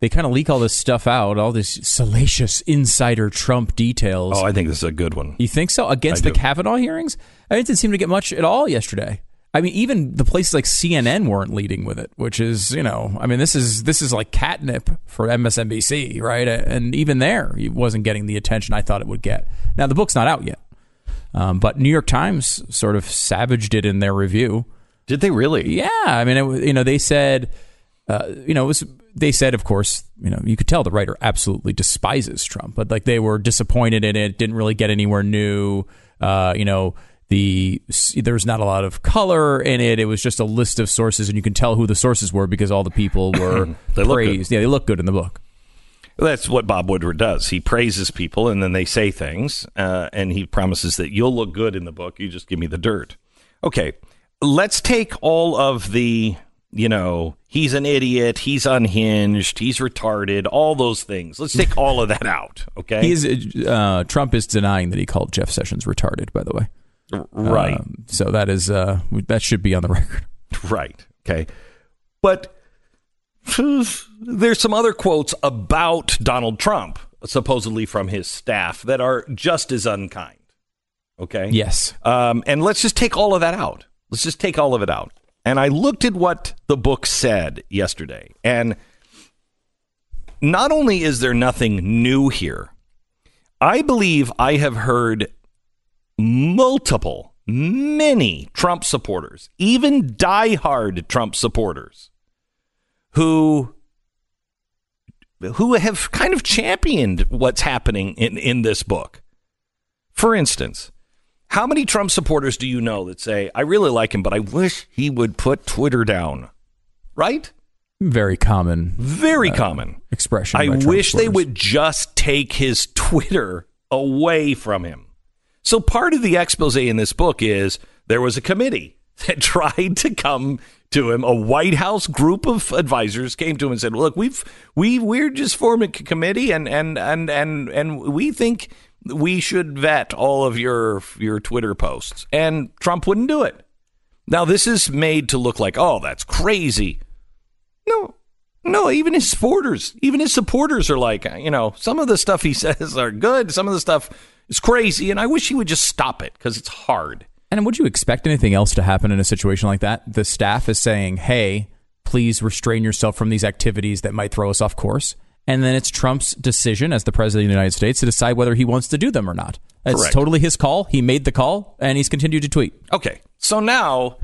they kind of leak all this stuff out, all this salacious insider Trump details. Oh, I think this is a good one. You think so? Against I the do. Kavanaugh hearings, I didn't seem to get much at all yesterday. I mean, even the places like CNN weren't leading with it, which is, you know, I mean, this is this is like catnip for MSNBC, right? And even there, it wasn't getting the attention I thought it would get. Now the book's not out yet, um, but New York Times sort of savaged it in their review. Did they really? Yeah, I mean, it, you know, they said, uh, you know, it was they said, of course, you know, you could tell the writer absolutely despises Trump, but like they were disappointed in it, didn't really get anywhere new. Uh, you know, the there's not a lot of color in it. It was just a list of sources, and you can tell who the sources were because all the people were praised. Yeah, they look good in the book. That's what Bob Woodward does. He praises people, and then they say things, uh, and he promises that you'll look good in the book. You just give me the dirt. Okay, let's take all of the, you know, he's an idiot, he's unhinged, he's retarded, all those things. Let's take all of that out. Okay, He is uh, Trump is denying that he called Jeff Sessions retarded. By the way, right, Um, so that is uh, that should be on the record. right. Okay, but there's some other quotes about Donald Trump, supposedly from his staff, that are just as unkind. Okay. Yes. Um, and let's just take all of that out. Let's just take all of it out. And I looked at what the book said yesterday. And not only is there nothing new here, I believe I have heard multiple, many Trump supporters, even diehard Trump supporters, who who have kind of championed what's happening in, in this book. For instance, how many Trump supporters do you know that say, I really like him, but I wish he would put Twitter down? Right? Very common Very uh, common. expression. I wish they would just take his Twitter away from him. So part of the expose in this book is there was a committee that tried to come to him. A White House group of advisors came to him and said, "Look, we've we we're just forming a committee, and and and and and we think we should vet all of your your Twitter posts." And Trump wouldn't do it. Now this is made to look like, "Oh, that's crazy." No, no, even his supporters, even his supporters are like, you know, some of the stuff he says are good, some of the stuff is crazy, and I wish he would just stop it because it's hard. And would you expect anything else to happen in a situation like that? The staff is saying, "Hey, please restrain yourself from these activities that might throw us off course." And then it's Trump's decision as the president of the United States to decide whether he wants to do them or not. It's Correct. totally his call. He made the call, and he's continued to tweet. Okay, so now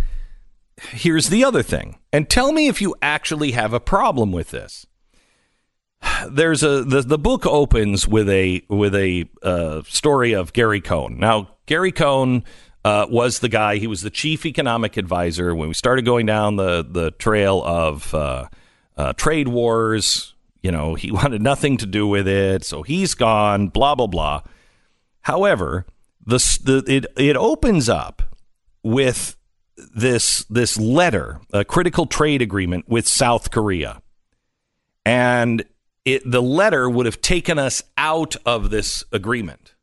here's the other thing, and tell me if you actually have a problem with this. There's a the, the book opens with a with a uh, story of Gary Cohn. Now Gary Cohn uh, was the guy. He was the chief economic advisor when we started going down the the trail of uh, uh, trade wars. You know, he wanted nothing to do with it, so he's gone. Blah blah blah. However, the, the it it opens up with this this letter, a critical trade agreement with South Korea, and it the letter would have taken us out of this agreement,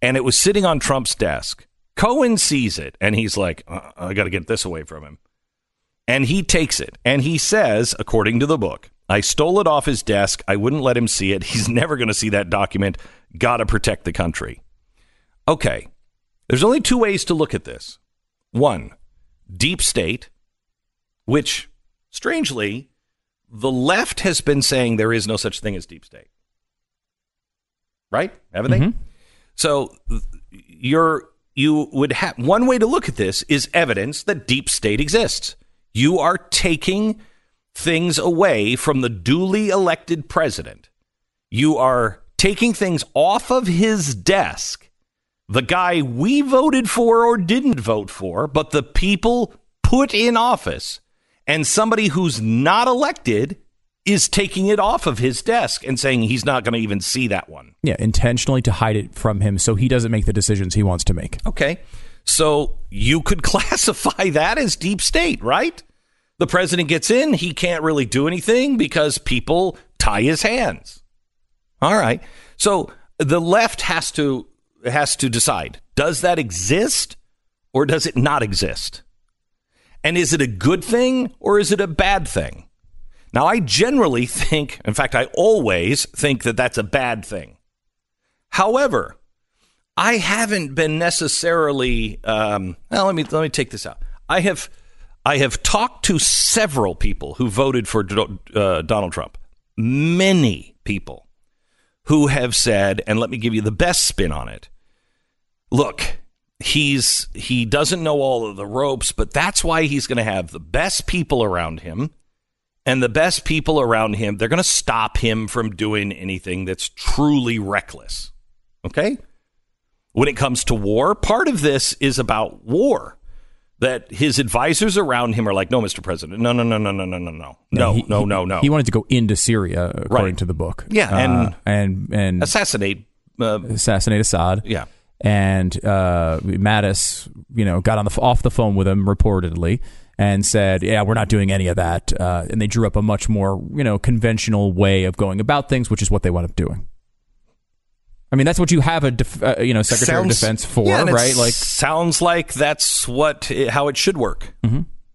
and it was sitting on Trump's desk. Cohn sees it, and he's like, uh, "I got to get this away from him," and he takes it, and he says, according to the book. I stole it off his desk. I wouldn't let him see it. He's never going to see that document. Got to protect the country. Okay. There's only two ways to look at this. One, deep state, which strangely, the left has been saying there is no such thing as deep state. Right? Haven't they? Mm-hmm. So you're you would have one way to look at this is evidence that deep state exists. You are taking things away from the duly elected president. You are taking things off of his desk. The guy we voted for or didn't vote for, but the people put in office, and somebody who's not elected is taking it off of his desk and saying he's not going to even see that one. Yeah, intentionally to hide it from him so he doesn't make the decisions he wants to make. Okay. So you could classify that as deep state, right? The president gets in, he can't really do anything because people tie his hands. All right. So the left has to has to decide, does that exist or does it not exist? And is it a good thing or is it a bad thing? Now, I generally think, in fact, I always think that that's a bad thing. However, I haven't been necessarily. Um, well, let me let me take this out. I have I have talked to several people who voted for uh, Donald Trump. Many people who have said, and let me give you the best spin on it. Look, he's he doesn't know all of the ropes, but that's why he's going to have the best people around him. And the best people around him, they're going to stop him from doing anything that's truly reckless. Okay? When it comes to war, part of this is about war. That his advisors around him are like, no, Mr. President, no, no, no, no, no, no, no, no, no, he, no, no, no. He wanted to go into Syria, according Right. to the book. Yeah, and- uh, and and assassinate. Uh, assassinate Assad. yeah. and uh, Mattis, you know, got on the off the phone with him reportedly and said, "Yeah, we're not doing any of that." Uh, and they drew up a much more, you know, conventional way of going about things, which is what they wound up doing. I mean, that's what you have a, def- uh, you know, Secretary Sounds- of Defense for, Yeah, right? Like, sounds like that's what how it should work.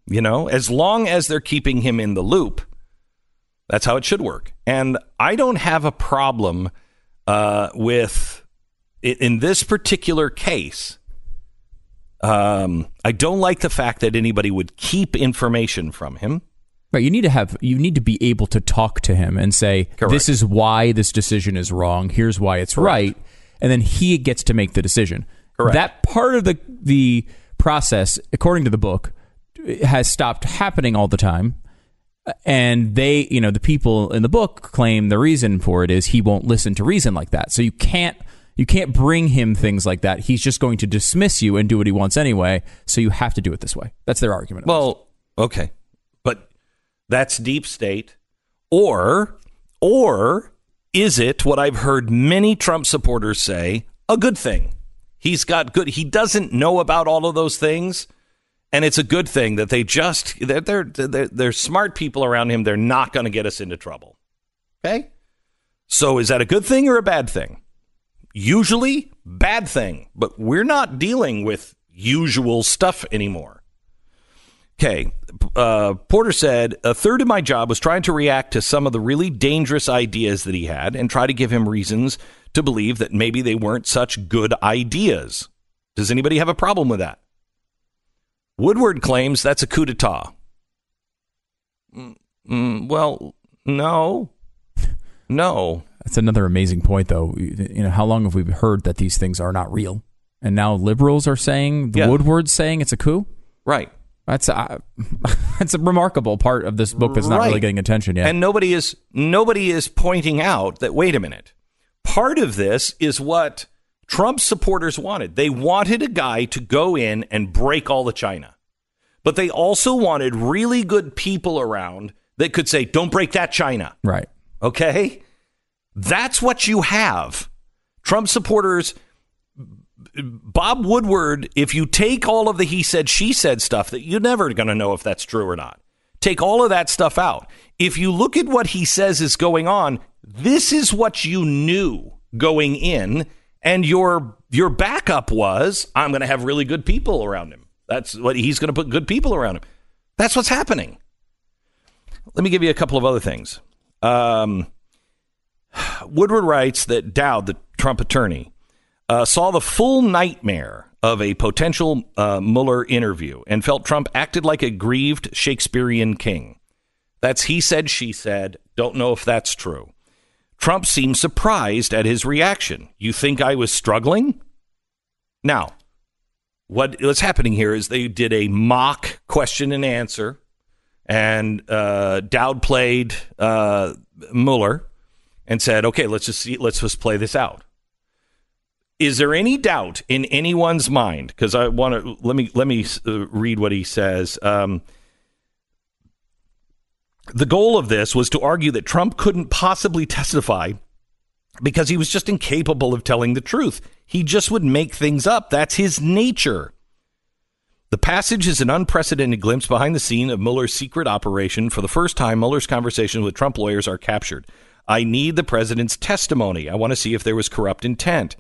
You know, as long as they're keeping him in the loop, that's how it should work. And I don't have a problem uh, with in this particular case. Um, I don't like the fact that anybody would keep information from him. Right? You need to have, you need to be able to talk to him and say, Correct. "This is why this decision is wrong. Here's why it's right," and then he gets to make the decision. Correct. That part of the the process, according to the book, has stopped happening all the time. And they, you know, the people in the book claim the reason for it is he won't listen to reason like that. So you can't you can't bring him things like that. He's just going to dismiss you and do what he wants anyway. So you have to do it this way. That's their argument. Well, okay, that's deep state, or or is it what I've heard many Trump supporters say a good thing? He's got good. He doesn't know about all of those things, and it's a good thing that they just they're they're they're, they're smart people around him. They're not going to get us into trouble. Okay, so is that a good thing or a bad thing? Usually, bad thing, but we're not dealing with usual stuff anymore. Okay. Uh, Porter said a third of my job was trying to react to some of the really dangerous ideas that he had and try to give him reasons to believe that maybe they weren't such good ideas. Does anybody have a problem with that? Woodward claims that's a coup d'etat. Mm, mm, well, no. No. That's another amazing point, though. You know, how long have we heard that these things are not real, and now liberals are saying the Yeah. Woodward's saying it's a coup? Right. That's uh, that's a remarkable part of this book that's not really getting attention yet. And nobody is nobody is pointing out that wait a minute. Part of this is what Trump supporters wanted. They wanted a guy to go in and break all the China. But they also wanted really good people around that could say, don't break that China. Right. Okay? That's what you have. Trump supporters, Bob Woodward, if you take all of the he said, she said stuff that you're never going to know if that's true or not, take all of that stuff out. If you look at what he says is going on, this is what you knew going in, and your your backup was I'm going to have really good people around him. That's what he's going to put good people around him. That's what's happening. Let me give you a couple of other things. Um, Woodward writes that Dowd, the Trump attorney, uh, saw the full nightmare of a potential uh, Mueller interview and felt Trump acted like a grieved Shakespearean king. That's he said, she said. Don't know if that's true. Trump seemed surprised at his reaction. You think I was struggling? Now, what, what's happening here is they did a mock question and answer, and uh, Dowd played uh, Mueller and said, "Okay, let's just see, let's just play this out." Is there any doubt in anyone's mind? Because I want to let me let me uh, read what he says. Um, the goal of this was to argue that Trump couldn't possibly testify because he was just incapable of telling the truth. He just would make things up. That's his nature. The passage is an unprecedented glimpse behind the scene of Mueller's secret operation. For the first time, Mueller's conversations with Trump lawyers are captured. I need the president's testimony. I want to see if there was corrupt intent.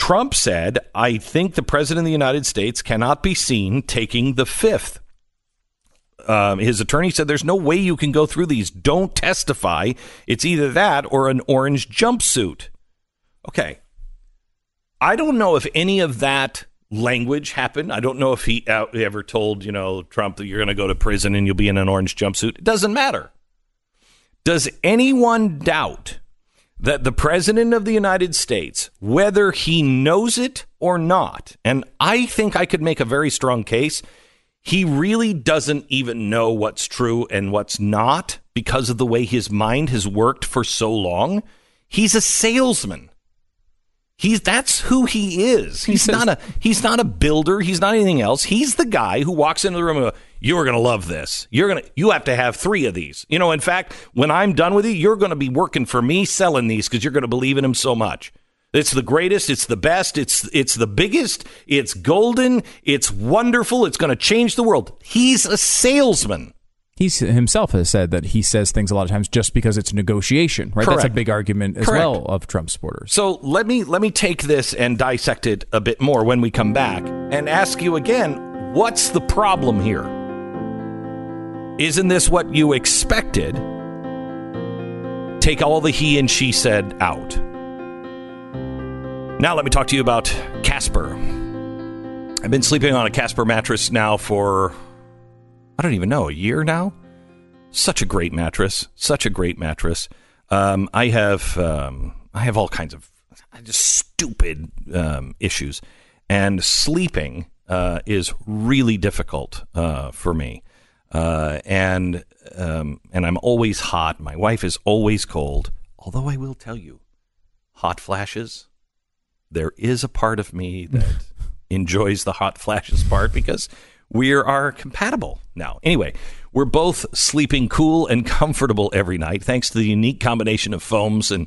Trump said, I think the president of the United States cannot be seen taking the fifth. Um, his attorney said, There's no way you can go through these. Don't testify. It's either that or an orange jumpsuit. Okay. I don't know if any of that language happened. I don't know if he ever told, you know, Trump that you're going to go to prison and you'll be in an orange jumpsuit. It doesn't matter. Does anyone doubt that the President of the United States, whether he knows it or not, and I think I could make a very strong case, he really doesn't even know what's true and what's not because of the way his mind has worked for so long? He's a salesman. He's that's who he is. He's not a he's not a builder. He's not anything else. He's the guy who walks into the room and goes, you're going to love this. You're going to you have to have 3 of these. You know, in fact, when I'm done with you, you're going to be working for me selling these cuz you're going to believe in him so much. It's the greatest, it's the best, it's it's the biggest, it's golden, it's wonderful, it's going to change the world. He's a salesman. He himself has said that he says things a lot of times just because it's negotiation, right? Correct. That's a big argument as Correct. well of Trump supporters. So let me let me take this and dissect it a bit more when we come back and ask you again, what's the problem here? Isn't this what you expected? Take all the he and she said out. Now let me talk to you about Casper. I've been sleeping on a Casper mattress now for I don't even know, a year now? Such a great mattress. Such a great mattress. Um, I have um, I have all kinds of just stupid um, issues, and sleeping uh, is really difficult uh, for me. Uh, and um, and I'm always hot. My wife is always cold. Although I will tell you, hot flashes. There is a part of me that enjoys the hot flashes part because we are compatible now. Anyway, we're both sleeping cool and comfortable every night thanks to the unique combination of foams and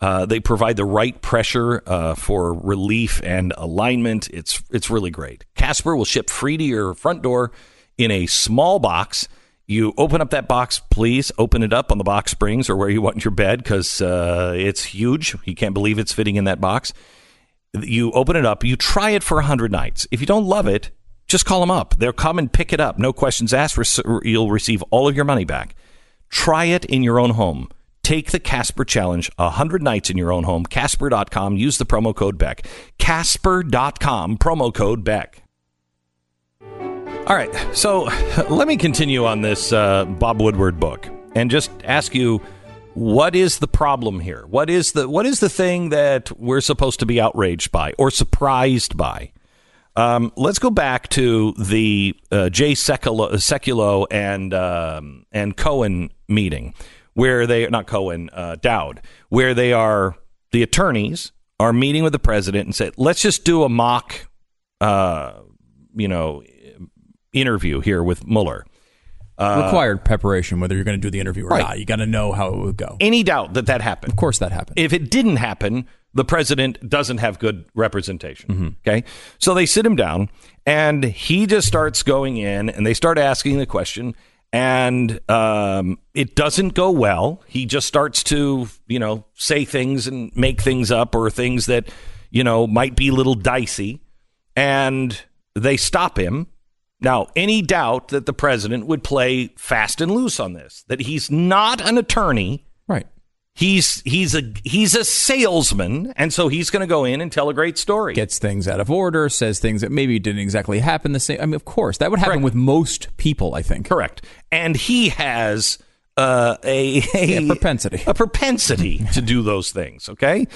uh, they provide the right pressure uh, for relief and alignment. It's it's really great. Casper will ship free to your front door in a small box. You open up that box, please open it up on the box springs or where you want your bed because uh, it's huge. You can't believe it's fitting in that box. You open it up, you try it for 100 nights. If you don't love it, just call them up. They'll come and pick it up. No questions asked. You'll receive all of your money back. Try it in your own home. Take the Casper Challenge 100 nights in your own home. Casper.com. Use the promo code Beck. Casper.com. Promo code Beck. All right. So let me continue on this uh, Bob Woodward book and just ask you what is the problem here? What is the what is the thing that we're supposed to be outraged by or surprised by? Um, let's go back to the uh, Jay Sekulow, Sekulow and um, and Cohen meeting, where they not Cohen uh, Dowd, where they are the attorneys are meeting with the president and said, let's just do a mock, uh, you know, interview here with Mueller. Required preparation, whether you're going to do the interview or Right. not. You got to know how it would go. Any doubt that that happened? Of course, that happened. If it didn't happen, the president doesn't have good representation. Okay. So they sit him down and he just starts going in and they start asking the question and um, it doesn't go well. He just starts to, you know, say things and make things up or things that, you know, might be a little dicey. And they stop him. Now, any doubt that the president would play fast and loose on this, that he's not an attorney. right. He's he's a he's a salesman, and so he's going to go in and tell a great story. Gets things out of order, says things that maybe didn't exactly happen the same. I mean, of course, that would happen Correct. with most people, I think. Correct, and he has uh, a a Yeah, propensity. a propensity to do those things. Okay,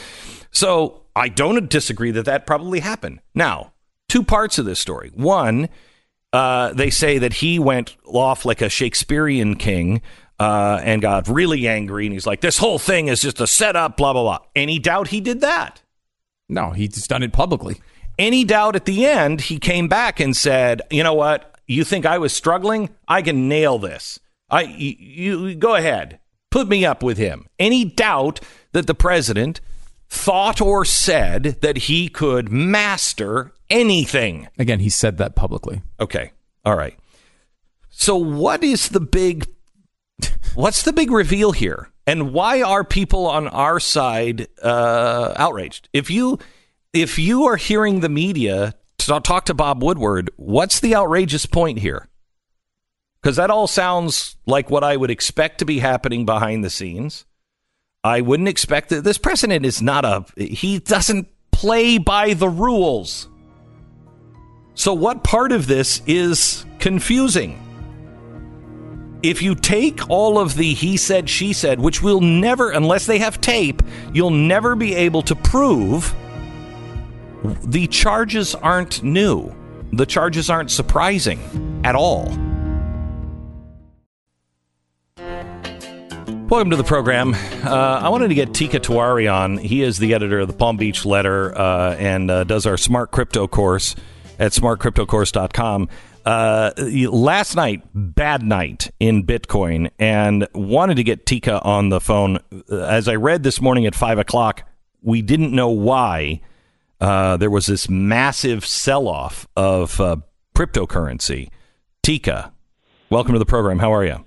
so I don't disagree that that probably happened. Now, two parts of this story. One, uh, they say that he went off like a Shakespearean king. Uh, and got really angry, and he's like, "This whole thing is just a setup." Blah blah blah. Any doubt he did that? No, he's done it publicly. any doubt at the end, he came back and said, "You know what? You think I was struggling? I can nail this. I you, you go ahead, put me up with him." Any doubt that the president thought or said that he could master anything? Again, he said that publicly. Okay, all right. So what is the big? What's the big reveal here? And why are people on our side uh, outraged? If you if you are hearing the media to talk to Bob Woodward, what's the outrageous point here? Because that all sounds like what I would expect to be happening behind the scenes. I wouldn't expect that this president is not a he doesn't play by the rules. So what part of this is confusing? If you take all of the he said, she said, which will never, unless they have tape, you'll never be able to prove, the charges aren't new. The charges aren't surprising at all. Welcome to the program. Uh, I wanted to get Teeka Tiwari on. He is the editor of the Palm Beach Letter uh, and uh, does our Smart Crypto course at smartcryptocourse.com. Uh, last night, bad night in Bitcoin, and wanted to get Teeka on the phone. Uh, As I read this morning at 5 o'clock, we didn't know why uh, there was this massive sell off of uh, cryptocurrency. Teeka, welcome to the program. How are you?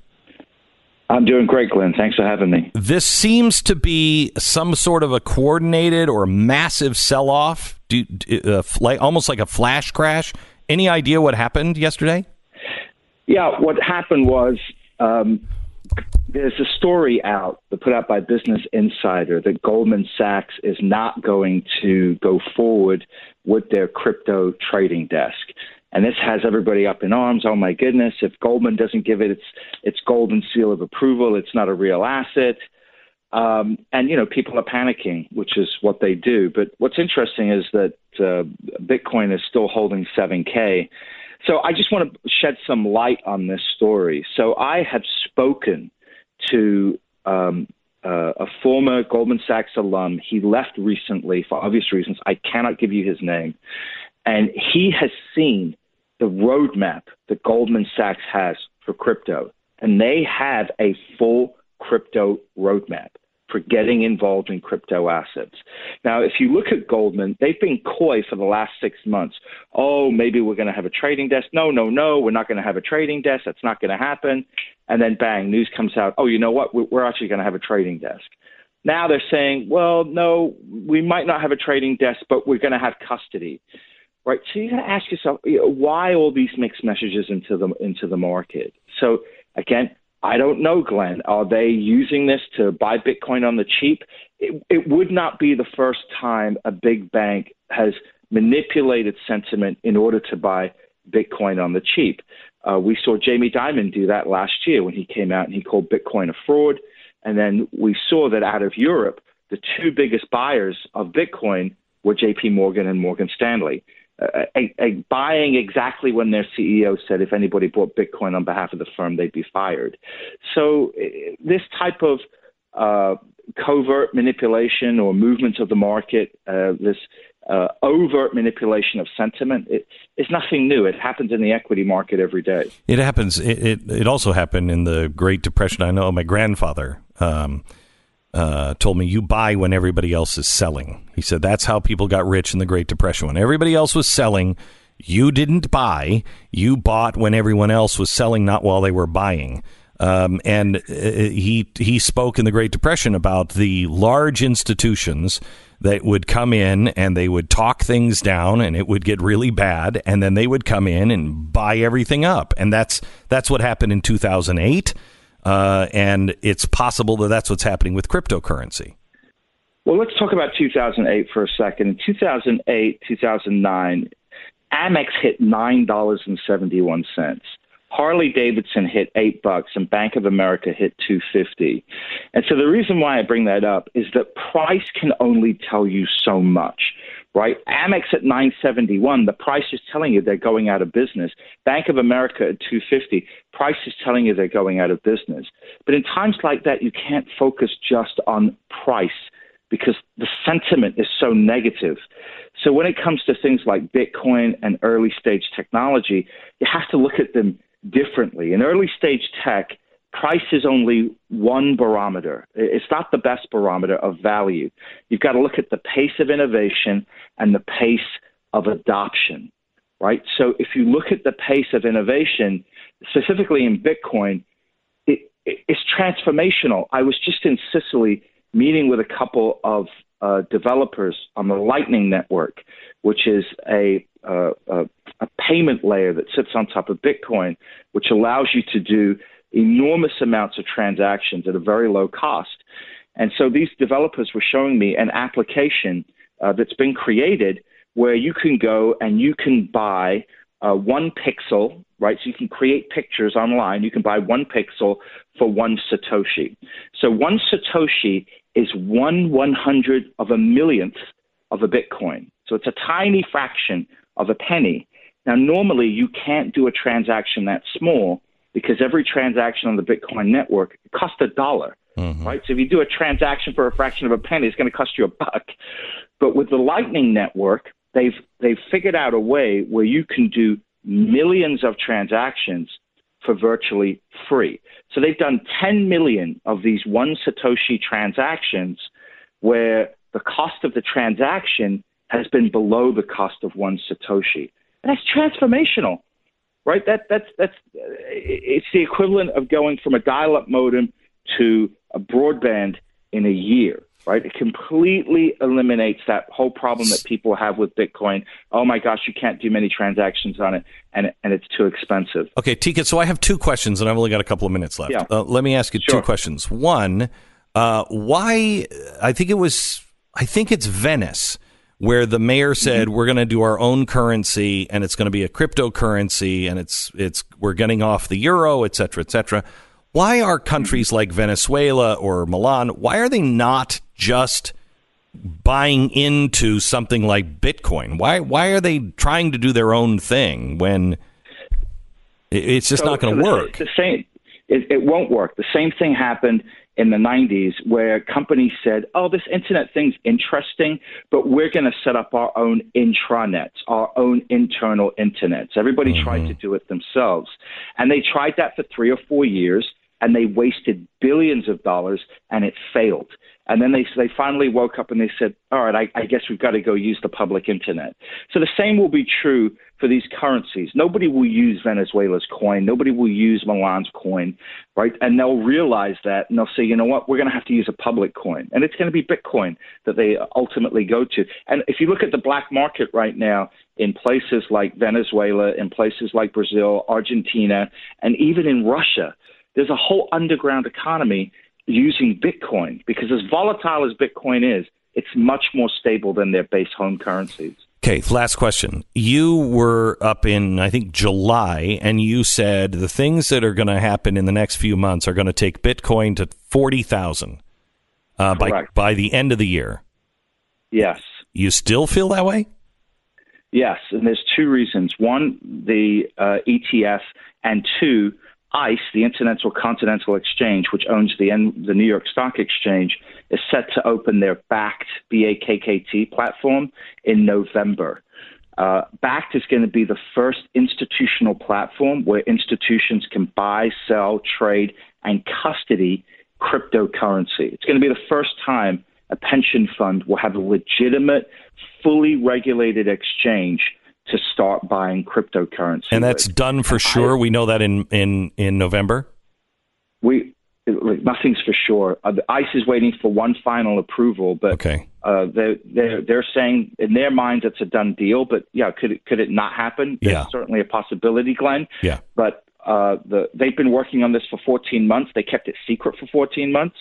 I'm doing great, Glenn. Thanks for having me. This seems to be some sort of a coordinated or massive sell off, uh, like, almost like a flash crash. Any idea what happened yesterday? Yeah, what happened was um, there's a story out put out by Business Insider that Goldman Sachs is not going to go forward with their crypto trading desk. And this has everybody up in arms. Oh my goodness! If Goldman doesn't give it its its golden seal of approval, it's not a real asset. Um, and you know, people are panicking, which is what they do. But what's interesting is that uh, Bitcoin is still holding 7k. So I just want to shed some light on this story. So I have spoken to um, uh, a former Goldman Sachs alum. He left recently for obvious reasons. I cannot give you his name, and he has seen the roadmap that Goldman Sachs has for crypto, and they have a full crypto roadmap for getting involved in crypto assets. Now, if you look at Goldman, they've been coy for the last six months. Oh, maybe we're going to have a trading desk. No, no, no, we're not going to have a trading desk. That's not going to happen. And then bang, news comes out. Oh, you know what? We're actually going to have a trading desk. Now they're saying, well, no, we might not have a trading desk, but we're going to have custody right? So you got to ask yourself you know, why all these mixed messages into the into the market. So again, I don't know, Glenn. Are they using this to buy Bitcoin on the cheap? It, it would not be the first time a big bank has manipulated sentiment in order to buy Bitcoin on the cheap. Uh, we saw Jamie Dimon do that last year when he came out and he called Bitcoin a fraud. And then we saw that out of Europe, the two biggest buyers of Bitcoin were JP Morgan and Morgan Stanley a, a buying exactly when their CEO said if anybody bought Bitcoin on behalf of the firm, they'd be fired. So uh, this type of uh, covert manipulation or movement of the market, uh, this uh, overt manipulation of sentiment. It, it's nothing new. It happens in the equity market every day. It happens. It, it, it also happened in the Great Depression. I know my grandfather um, uh, told me you buy when everybody else is selling. He said that's how people got rich in the Great Depression. When everybody else was selling, you didn't buy. You bought when everyone else was selling, not while they were buying. Um, and uh, he he spoke in the Great Depression about the large institutions that would come in and they would talk things down and it would get really bad and then they would come in and buy everything up and that's that's what happened in 2008 uh, and it's possible that that's what's happening with cryptocurrency. Well let's talk about 2008 for a second. 2008 2009 amex hit $9.71 Harley Davidson hit eight bucks and Bank of America hit 250. And so the reason why I bring that up is that price can only tell you so much, right? Amex at 971, the price is telling you they're going out of business. Bank of America at 250, price is telling you they're going out of business. But in times like that, you can't focus just on price because the sentiment is so negative. So when it comes to things like Bitcoin and early stage technology, you have to look at them differently. In early stage tech, price is only one barometer. It's not the best barometer of value. You've got to look at the pace of innovation and the pace of adoption, right? So if you look at the pace of innovation, specifically in Bitcoin, it, it's transformational. I was just in Sicily meeting with a couple of uh, developers on the Lightning Network, which is a, uh, a, a payment layer that sits on top of Bitcoin, which allows you to do enormous amounts of transactions at a very low cost. And so these developers were showing me an application uh, that's been created where you can go and you can buy uh, one pixel, right? So you can create pictures online. You can buy one pixel for one Satoshi. So one Satoshi is one one hundred of a millionth of a Bitcoin. So it's a tiny fraction of a penny. Now, normally you can't do a transaction that small because every transaction on the Bitcoin network costs a dollar, mm-hmm. right? So if you do a transaction for a fraction of a penny, it's going to cost you a buck. But with the Lightning Network, they've they've figured out a way where you can do millions of transactions for virtually free. So they've done 10 million of these one Satoshi transactions where the cost of the transaction has been below the cost of one Satoshi. And that's transformational, right? That, that's, that's, it's the equivalent of going from a dial up modem to a broadband in a year right? It completely eliminates that whole problem that people have with Bitcoin. Oh my gosh, you can't do many transactions on it, and and it's too expensive. Okay, Teeka. So I have two questions, and I've only got a couple of minutes left. Yeah. Uh, let me ask you sure. two questions. One, uh, why? I think it was. I think it's Venice. Where the mayor said mm-hmm. we're going to do our own currency and it's going to be a cryptocurrency and it's it's we're getting off the euro, et cetera, et cetera. Why are countries like Venezuela or Milan, why are they not just buying into something like Bitcoin? Why why are they trying to do their own thing when it's just so, not going to work? The same it, it won't work. The same thing happened in the 90s where companies said, oh, this internet thing's interesting, but we're going to set up our own intranets, our own internal internets. Everybody mm-hmm. tried to do it themselves. And they tried that for three or four years and they wasted billions of dollars and it failed. And then they they finally woke up and they said, "All right, I, I guess we've got to go use the public internet." So the same will be true for these currencies. Nobody will use Venezuela's coin. Nobody will use Milan's coin, right? And they'll realize that and they'll say, "You know what? We're going to have to use a public coin, and it's going to be Bitcoin that they ultimately go to." And if you look at the black market right now in places like Venezuela, in places like Brazil, Argentina, and even in Russia there's a whole underground economy using Bitcoin because as volatile as Bitcoin is, it's much more stable than their base home currencies. Okay, last question. You were up in, I think, July, and you said the things that are going to happen in the next few months are going to take Bitcoin to 40,000 uh, by, by the end of the year. Yes. You still feel that way? Yes, and there's two reasons. One, the uh, ETF, and two, ICE, the Intercontinental Continental Exchange, which owns the the New York Stock Exchange, is set to open their Bakkt B A K K T platform in November. Uh, Bakkt is going to be the first institutional platform where institutions can buy, sell, trade, and custody cryptocurrency. It's going to be the first time a pension fund will have a legitimate, fully regulated exchange to start buying cryptocurrency. And that's with. done for And sure. I- we know that in in in November. we nothing's for sure. Uh, the ICE is waiting for one final approval, but Okay. uh, they're, they're they're saying in their minds it's a done deal. But yeah, could it could it not happen? There's Yeah. certainly a possibility, Glenn. Yeah. But uh, the they've been working on this for 14 months. They kept it secret for 14 months,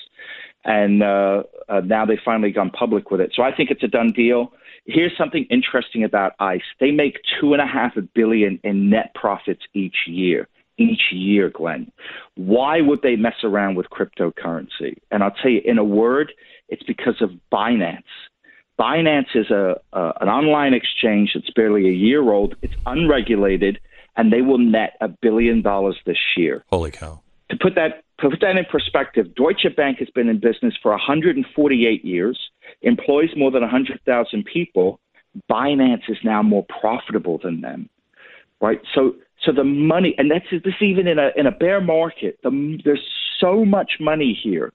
and uh, uh, now they've finally gone public with it. So I think it's a done deal. Here's something interesting about ICE. They make two and a half billion in net profits each year. Each year, Glenn. Why would they mess around with cryptocurrency? And I'll tell you, in a word, it's because of Binance. Binance is a, a an online exchange that's barely a year old. It's unregulated, and they will net a billion dollars this year Holy cow! to put that put that in perspective, Deutsche Bank has been in business for 148 years, employs more than 100,000 people. Binance is now more profitable than them, right? So, so the money, and that's this even in a in a bear market. The, there's so much money here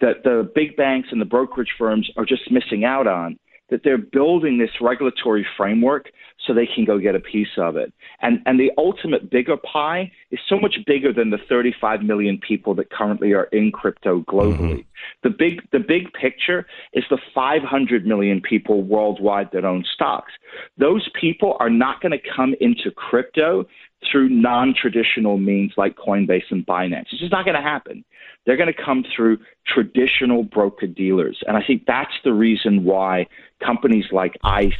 that the big banks and the brokerage firms are just missing out on. That they're building this regulatory framework so they can go get a piece of it. And and the ultimate bigger pie is so much bigger than the 35 million people that currently are in crypto globally. Mm-hmm. The big the big picture is the 500 million people worldwide that own stocks. Those people are not going to come into crypto through non-traditional means like Coinbase and Binance. It's just not going to happen. They're going to come through traditional broker dealers, and I think that's the reason why companies like ICE,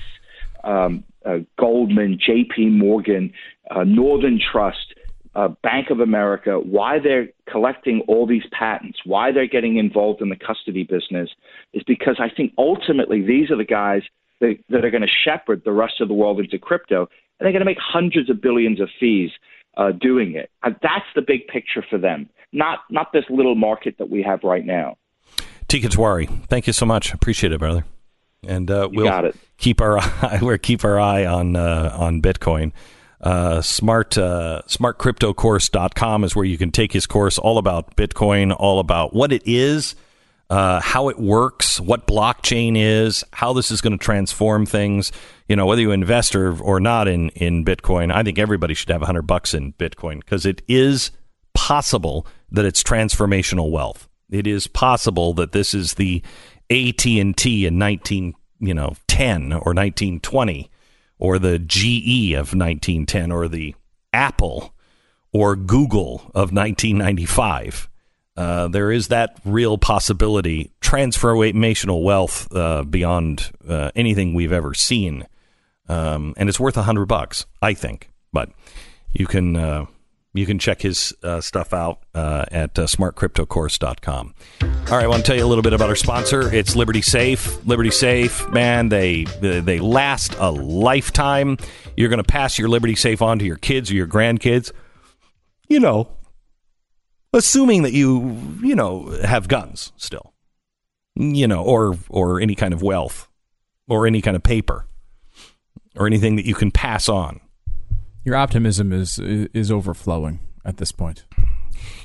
um, uh, Goldman, J.P. Morgan, uh, Northern Trust, uh, Bank of America, why they're collecting all these patents, why they're getting involved in the custody business, is because I think ultimately these are the guys that, that are going to shepherd the rest of the world into crypto, and they're going to make hundreds of billions of fees uh, doing it. Uh, that's the big picture for them, not not this little market that we have right now. Teeka Tiwari, thank you so much. Appreciate it, brother. And uh, we'll keep our eye, we'll keep our eye on uh, on Bitcoin. Uh, smart uh, smartcryptocourse.com is where you can take his course all about Bitcoin, all about what it is, uh, how it works, what blockchain is, how this is going to transform things. You know, whether you invest or, or not in, in Bitcoin, I think everybody should have a hundred bucks in Bitcoin because it is possible that it's transformational wealth. It is possible that this is the AT and T in nineteen, you know, ten or nineteen twenty, or the GE of nineteen ten, or the Apple or Google of nineteen ninety five. Uh, there is that real possibility, transformational wealth uh, beyond uh, anything we've ever seen, um, and it's worth a hundred bucks, I think. But you can uh, you can check his uh, stuff out at uh, smartcryptocourse.com. All right, I want to tell you a little bit about our sponsor. It's Liberty Safe. Liberty Safe, man, they they last a lifetime. You're going to pass your Liberty Safe on to your kids or your grandkids. You know, assuming that you you know have guns still, you know, or or any kind of wealth, or any kind of paper, or anything that you can pass on. Your optimism is is overflowing at this point.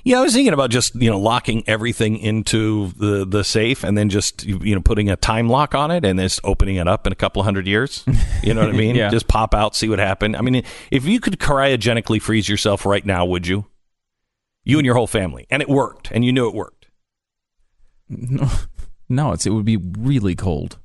Yeah, I was thinking about just you know locking everything into the the safe and then just you know putting a time lock on it and just opening it up in a couple of hundred years. You know what I mean? Yeah. Just pop out, see what happened. I mean, if you could cryogenically freeze yourself right now, would you? You and your whole family, and it worked, and you knew it worked. No, no, it's it would be really cold.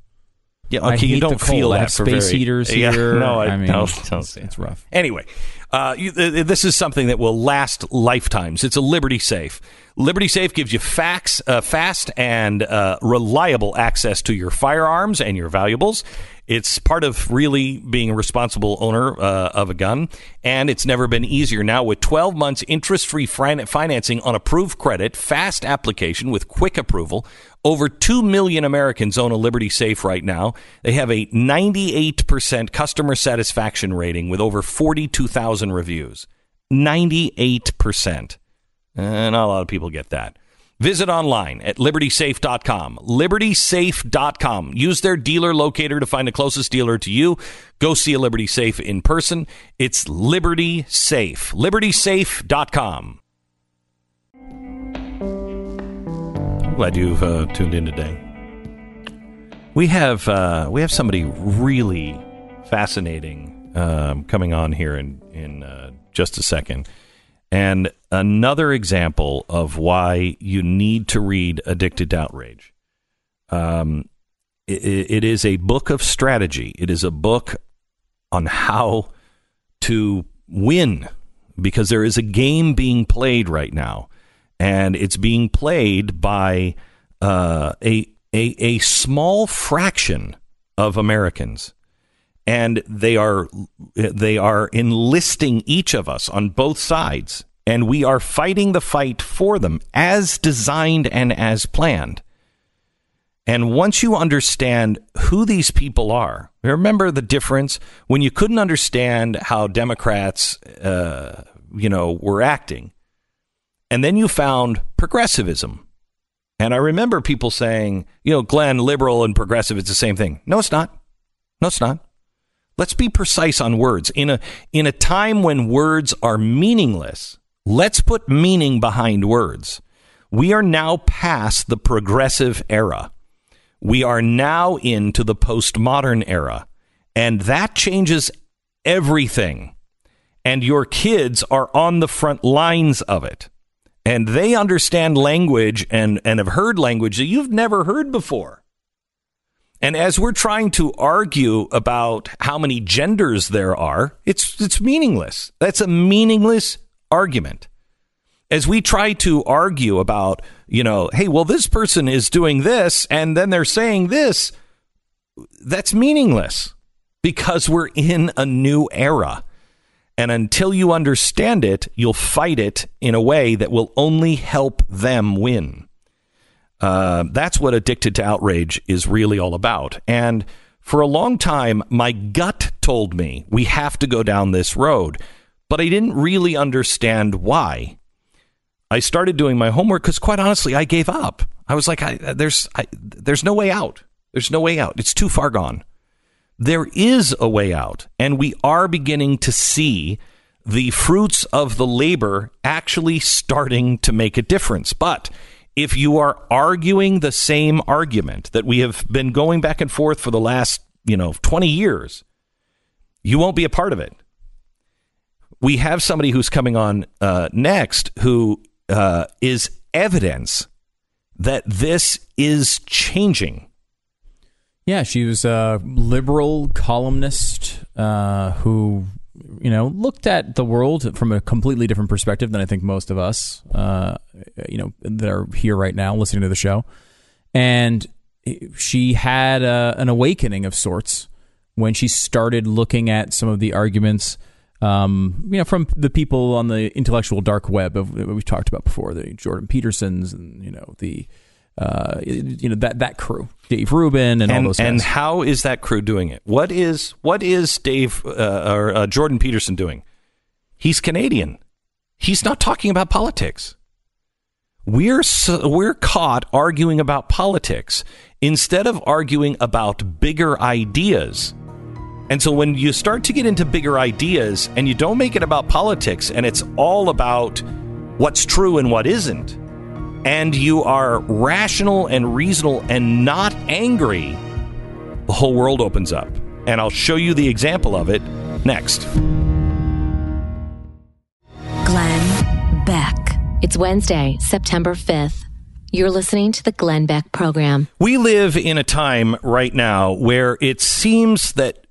Yeah, okay, you don't feel I that have space very- heaters Yeah, here. no, I, I mean, don't, it's- it's- it's rough. Anyway, uh, you, th- this is something that will last lifetimes. It's a Liberty Safe. Liberty Safe gives you fax, uh, fast and uh, reliable access to your firearms and your valuables. It's part of really being a responsible owner uh, of a gun, and it's never been easier. Now, with 12 months interest free financing on approved credit, fast application with quick approval, over 2 million Americans own a Liberty Safe right now. They have a 98% customer satisfaction rating with over 42,000 reviews. 98%. And not a lot of people get that. Visit online at libertysafe.com. Libertysafe.com. Use their dealer locator to find the closest dealer to you. Go see a Liberty Safe in person. It's Liberty Safe. LibertySafe.com. Glad you've uh, tuned in today. We have uh, we have somebody really fascinating um, coming on here in in uh, just a second. And another example of why you need to read Addicted to Outrage. Um, it, it is a book of strategy. It is a book on how to win because there is a game being played right now, and it's being played by uh, a, a a small fraction of Americans and they are they are enlisting each of us on both sides and we are fighting the fight for them as designed and as planned. And once you understand who these people are remember the difference? When you couldn't understand how democrats uh, you know were acting and then you found progressivism. And i remember people saying you know glenn liberal and progressive it's the same thing. No it's not. No it's not. Let's be precise on words. In a in a time when words are meaningless, let's put meaning behind words. We are now past the progressive era. We are now into the postmodern era, and that changes everything. And your kids are on the front lines of it. And they understand language and, and have heard language that you've never heard before. And as we're trying to argue about how many genders there are, it's it's meaningless. That's a meaningless argument. As we try to argue about, you know, hey, well this person is doing this and then they're saying this, that's meaningless because we're in a new era. And until you understand it, you'll fight it in a way that will only help them win. Uh, that's what Addicted to Outrage is really all about. And for a long time, my gut told me we have to go down this road, but I didn't really understand why. I started doing my homework because, quite honestly, I gave up. I was like, I, "There's, I, there's no way out. There's no way out. It's too far gone." There is a way out, and we are beginning to see the fruits of the labor actually starting to make a difference. But if you are arguing the same argument that we have been going back and forth for the last, you know, 20 years, you won't be a part of it. We have somebody who's coming on uh, next who uh, is evidence that this is changing. Yeah, she was a liberal columnist uh, who you know, looked at the world from a completely different perspective than I think most of us, uh, you know, that are here right now listening to the show. And she had a, an awakening of sorts when she started looking at some of the arguments, um, you know, from the people on the intellectual dark web of we've talked about before, the Jordan Petersons and you know the uh, you know that that crew, Dave Rubin, and, and all those. Guys. And how is that crew doing it? What is what is Dave uh, or uh, Jordan Peterson doing? He's Canadian. He's not talking about politics. We're we're caught arguing about politics instead of arguing about bigger ideas. And so when you start to get into bigger ideas and you don't make it about politics and it's all about what's true and what isn't, and you are rational and reasonable and not angry, the whole world opens up. And I'll show you the example of it next. Glenn Beck. It's Wednesday, September 5th. You're listening to the Glenn Beck program. We live in a time right now where it seems that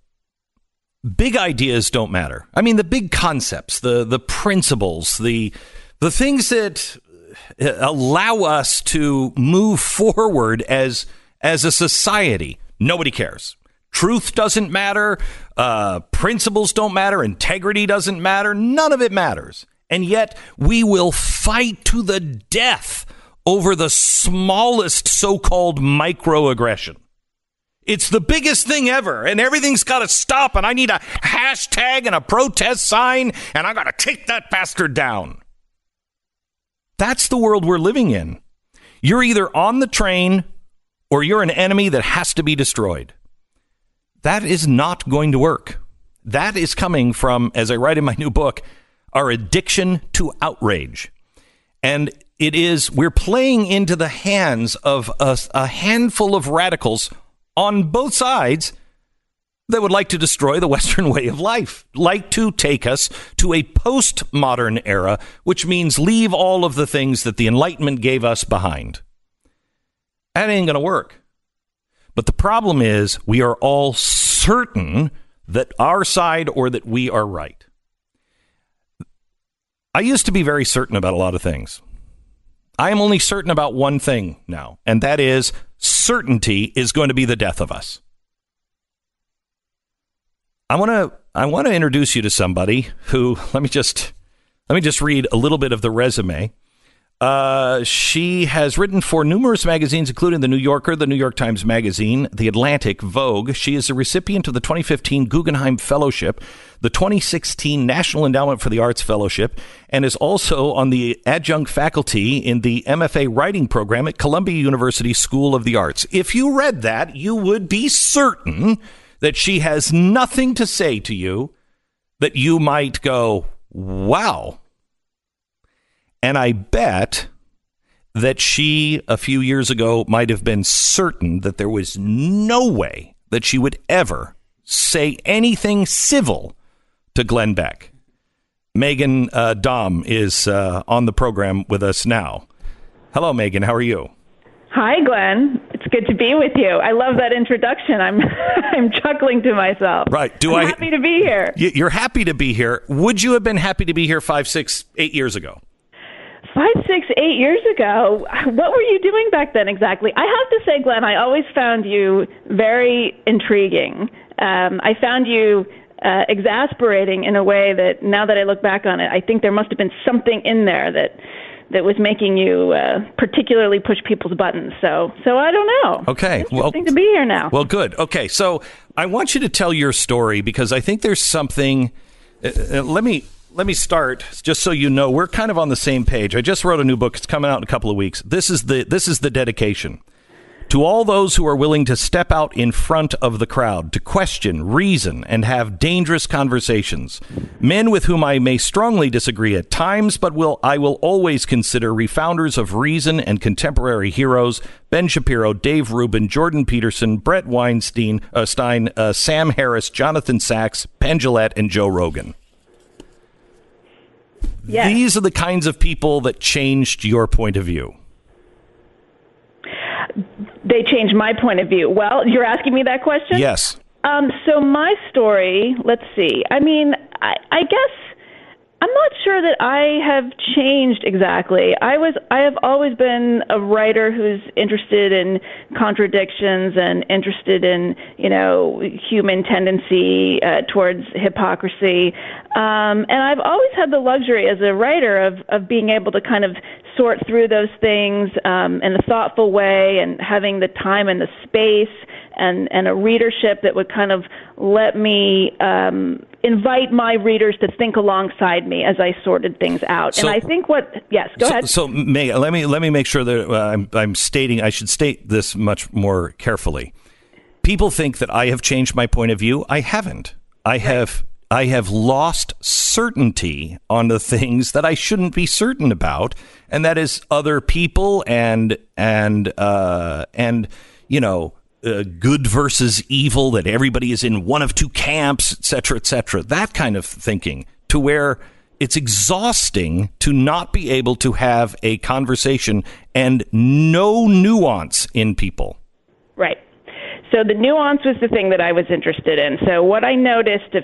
big ideas don't matter. I mean, the big concepts, the the principles, the the things that allow us to move forward as as a society. Nobody cares. Truth doesn't matter. Uh, principles don't matter. Integrity doesn't matter. None of it matters. And yet we will fight to the death over the smallest so-called microaggression. It's the biggest thing ever, and everything's got to stop. And I need a hashtag and a protest sign, and I got to take that bastard down. That's the world we're living in. You're either on the train or you're an enemy that has to be destroyed. That is not going to work. That is coming from, as I write in my new book, our addiction to outrage. And it is, we're playing into the hands of a, a handful of radicals on both sides that would like to destroy the Western way of life, like to take us to a postmodern era, which means leave all of the things that the Enlightenment gave us behind. That ain't going to work. But the problem is, we are all certain that our side or that we are right. I used to be very certain about a lot of things. I am only certain about one thing now, and that is certainty is going to be the death of us. I want to I want to introduce you to somebody who let me just let me just read a little bit of the resume. Uh, she has written for numerous magazines, including The New Yorker, The New York Times Magazine, The Atlantic, Vogue. She is a recipient of the 2015 Guggenheim Fellowship, the 2016 National Endowment for the Arts Fellowship, and is also on the adjunct faculty in the MFA writing program at Columbia University School of the Arts. If you read that, you would be certain that she has nothing to say to you that you might go, wow. And I bet that she, a few years ago, might have been certain that there was no way that she would ever say anything civil to Glenn Beck. Meghan uh, Daum is uh, on the program with us now. Hello, Meghan. How are you? Hi, Glenn. It's good to be with you. I love that introduction. I'm I'm chuckling to myself. Right. Do I'm I happy to be here? You're happy to be here. Would you have been happy to be here five, six, eight years ago? Five, six, eight years ago, what were you doing back then exactly? I have to say, Glenn, I always found you very intriguing. Um, I found you uh, exasperating in a way that now that I look back on it, I think there must have been something in there that that was making you uh, particularly push people's buttons. So, so I don't know. Okay, it's well, to be here now. Well, good. Okay, so I want you to tell your story because I think there's something. Uh, uh, let me let me start just so you know we're kind of on the same page. I just wrote a new book. It's coming out in a couple of weeks. This is the this is the dedication. To all those who are willing to step out in front of the crowd, to question, reason, and have dangerous conversations. Men with whom I may strongly disagree at times, but will I will always consider refounders of reason and contemporary heroes Ben Shapiro, Dave Rubin, Jordan Peterson, Bret Weinstein, uh, Stein, uh, Sam Harris, Jonathan Sacks, Penn and Joe Rogan. Yes. These are the kinds of people that changed your point of view they changed my point of view. Well, you're asking me that question? Yes. Um, so my story, let's see. I mean, I, I guess I'm not sure that I have changed exactly. I was I have always been a writer who's interested in contradictions and interested in you know human tendency uh, towards hypocrisy. Um, and I've always had the luxury as a writer of of being able to kind of sort through those things um, in a thoughtful way and having the time and the space and and a readership that would kind of let me um, invite my readers to think alongside me as I sorted things out. So, and I think what yes, go so, ahead. So May, let me let me make sure that uh, I'm I'm stating I should state this much more carefully. People think that I have changed my point of view. I haven't. I have I have lost certainty on the things that I shouldn't be certain about, and that is other people and and uh, and you know uh, good versus evil, that everybody is in one of two camps, et cetera, et cetera. That kind of thinking to where it's exhausting to not be able to have a conversation and no nuance in people. Right. So the nuance was the thing that I was interested in. So what I noticed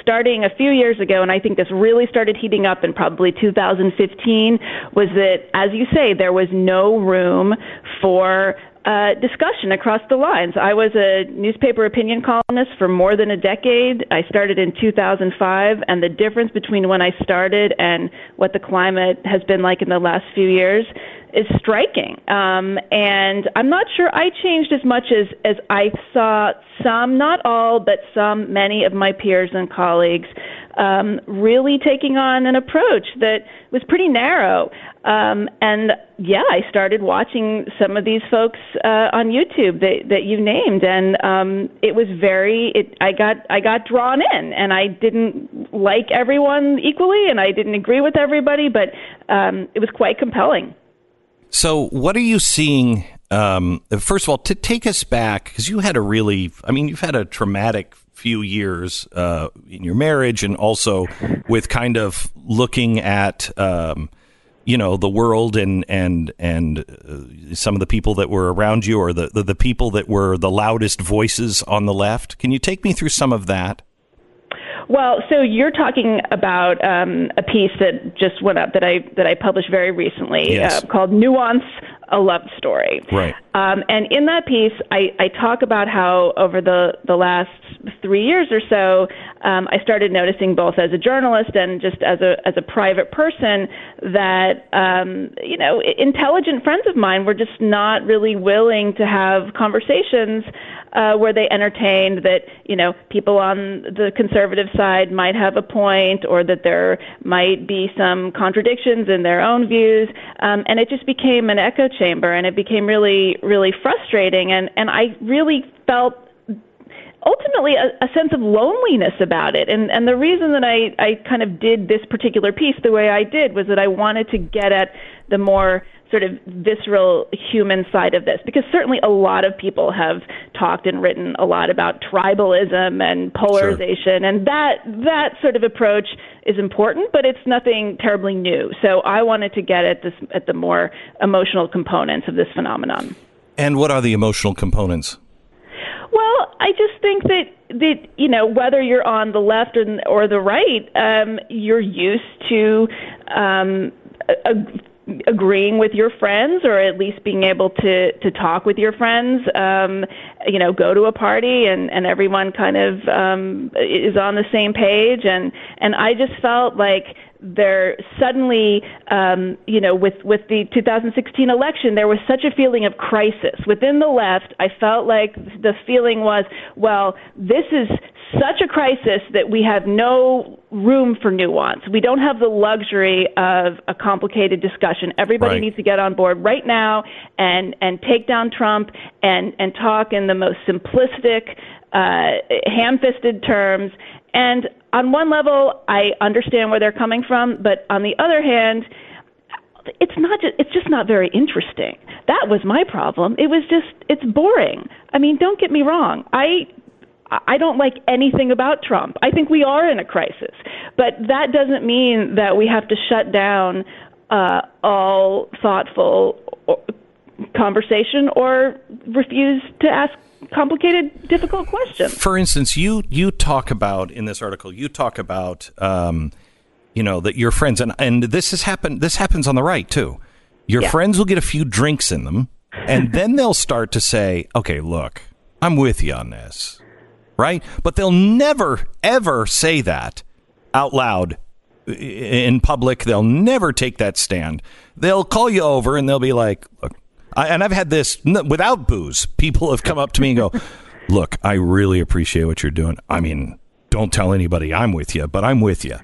starting a few years ago, and I think this really started heating up in probably 2015, was that, as you say, there was no room for uh, discussion across the lines. I was a newspaper opinion columnist for more than a decade. I started in 2005, and the difference between when I started and what the climate has been like in the last few years is striking. Um, and I'm not sure I changed as much as as I saw some, not all, but some, many of my peers and colleagues um, really taking on an approach that was pretty narrow. Um, and yeah, I started watching some of these folks uh, on YouTube that, that you named, and um, it was very. It, I got I got drawn in, and I didn't like everyone equally, and I didn't agree with everybody, but um, it was quite compelling. So, what are you seeing? Um, first of all, to take us back, because you had a really, I mean, you've had a traumatic few years uh, in your marriage and also with kind of looking at um, you know the world and and and uh, some of the people that were around you or the, the, the people that were the loudest voices on the left can you take me through some of that well, so you're talking about um, a piece that just went up that I that I published very recently yes. uh, called "Nuance: A Love Story." Right. Um, and in that piece, I, I talk about how over the the last three years or so, um, I started noticing both as a journalist and just as a as a private person that um, you know intelligent friends of mine were just not really willing to have conversations uh, where they entertained that you know people on the conservative side might have a point, or that there might be some contradictions in their own views, um, and it just became an echo chamber, and it became really really frustrating, and and I really felt ultimately a, a sense of loneliness about it. And and the reason that I I kind of did this particular piece the way I did was that I wanted to get at the more sort of visceral human side of this because certainly a lot of people have talked and written a lot about tribalism and polarization sure. and that that sort of approach is important but it's nothing terribly new. So i wanted to get at this at the more emotional components of this phenomenon. And what are the emotional components? Well, I just think that that you know whether you're on the left or, or the right, um, you're used to um, a, agreeing with your friends or at least being able to to talk with your friends um you know go to a party and and everyone kind of um is on the same page. And and I just felt like there suddenly, um, you know, with with the 2016 election, there was such a feeling of crisis within the left. I felt like the feeling was, well, this is such a crisis that we have no room for nuance. We don't have the luxury of a complicated discussion. Everybody right. needs to get on board right now and and take down Trump and and talk in the most simplistic, uh, ham-fisted terms. And on one level, I understand where they're coming from, but on the other hand, it's not just, it's just not very interesting. That was my problem. It was just it's boring. I mean, don't get me wrong. I I don't like anything about Trump. I think we are in a crisis, but that doesn't mean that we have to shut down uh, all thoughtful conversation or refuse to ask complicated, difficult question. For instance, you you talk about in this article, you talk about um, you know that your friends and and this has happened. This happens on the right too. Your yeah. friends will get a few drinks in them, and then they'll start to say, "Okay, look, I'm with you on this." Right? But they'll never ever say that out loud in public. They'll never take that stand. They'll call you over and they'll be like, "Look, I, and I've had this without booze. People have come up to me and go, "Look, I really appreciate what you're doing. I mean, don't tell anybody I'm with you, but I'm with you."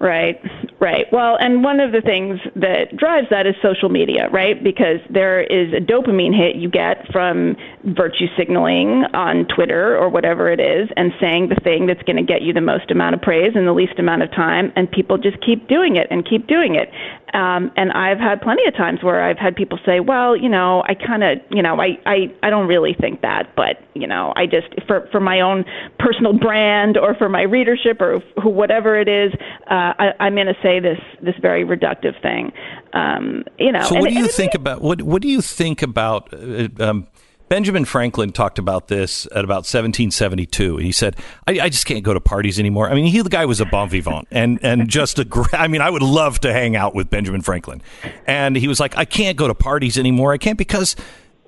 Right, right. Well, and one of the things that drives that is social media, right? Because there is a dopamine hit you get from virtue signaling on Twitter or whatever it is and saying the thing that's going to get you the most amount of praise in the least amount of time, and people just keep doing it and keep doing it. Um, and I've had plenty of times where I've had people say, "Well, you know, I kind of, you know, I, I, I don't really think that, but you know, I just for for my own personal brand or for my readership or whatever it is, uh, I, I'm going to say this this very reductive thing." Um, you know. So, what and, do you think about what What do you think about? Uh, um, Benjamin Franklin talked about this at about 1772. He said, I, I, just can't go to parties anymore. I mean, he, the guy was a bon vivant and, and just a great, I mean, I would love to hang out with Benjamin Franklin. And he was like, I can't go to parties anymore. I can't because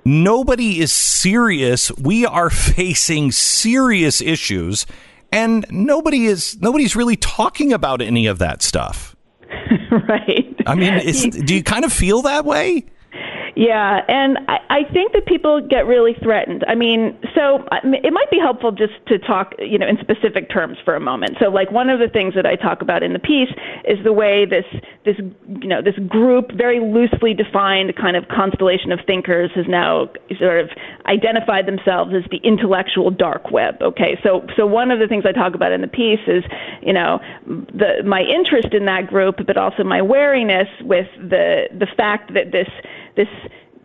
nobody is serious. We are facing serious issues and nobody is, nobody's really talking about any of that stuff. right. I mean, do you kind of feel that way? Yeah, and I, I think that people get really threatened. I mean, so it might be helpful just to talk, you know, in specific terms for a moment. So, like one of the things that I talk about in the piece is the way this this you know this group, very loosely defined kind of constellation of thinkers, has now sort of identified themselves as the intellectual dark web. Okay, so so one of the things I talk about in the piece is, you know, the my interest in that group, but also my wariness with the the fact that this this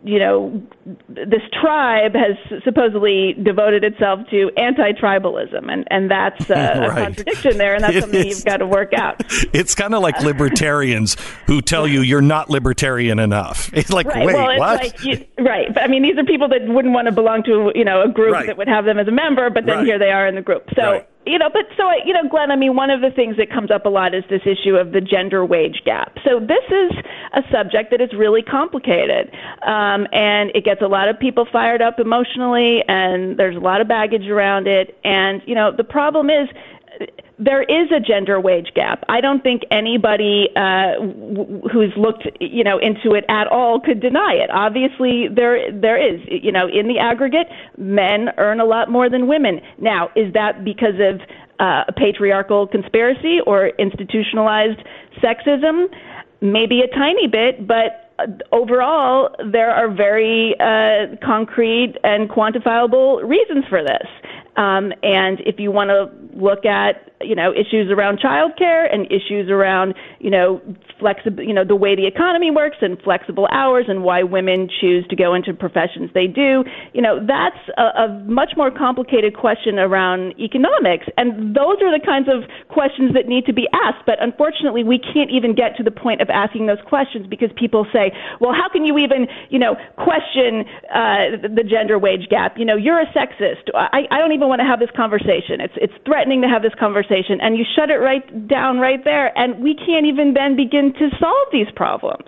you know, this tribe has supposedly devoted itself to anti-tribalism, and and that's uh, right. a contradiction there, and that's it something is. you've got to work out. It's kind of like libertarians who tell you you're not libertarian enough. It's like, right. wait, well, it's what? Like you, right, but I mean, these are people that wouldn't want to belong to you know a group right. that would have them as a member, but then here they are in the group. So you know, but so you know, Glenn. I mean, one of the things that comes up a lot is this issue of the gender wage gap. So this is a subject that is really complicated, um, and it gets a lot of people fired up emotionally, and there's a lot of baggage around it. And you know, the problem is there is a gender wage gap. I don't think anybody uh, w- who's looked, you know, into it at all could deny it. Obviously, there there is. You know, in the aggregate, men earn a lot more than women. Now, is that because of uh, a patriarchal conspiracy or institutionalized sexism? Maybe a tiny bit, but overall, there are very uh, concrete and quantifiable reasons for this. Um, and if you want to look at you know issues around childcare and issues around you know flexible you know the way the economy works and flexible hours and why women choose to go into professions they do you know that's a, a much more complicated question around economics. And those are the kinds of questions that need to be asked. But unfortunately we can't even get to the point of asking those questions because people say well how can you even you know question uh, the gender wage gap? You know you're a sexist. I, I don't even want to have this conversation it's it's threatening to have this conversation, and you shut it right down right there, and we can't even then begin to solve these problems.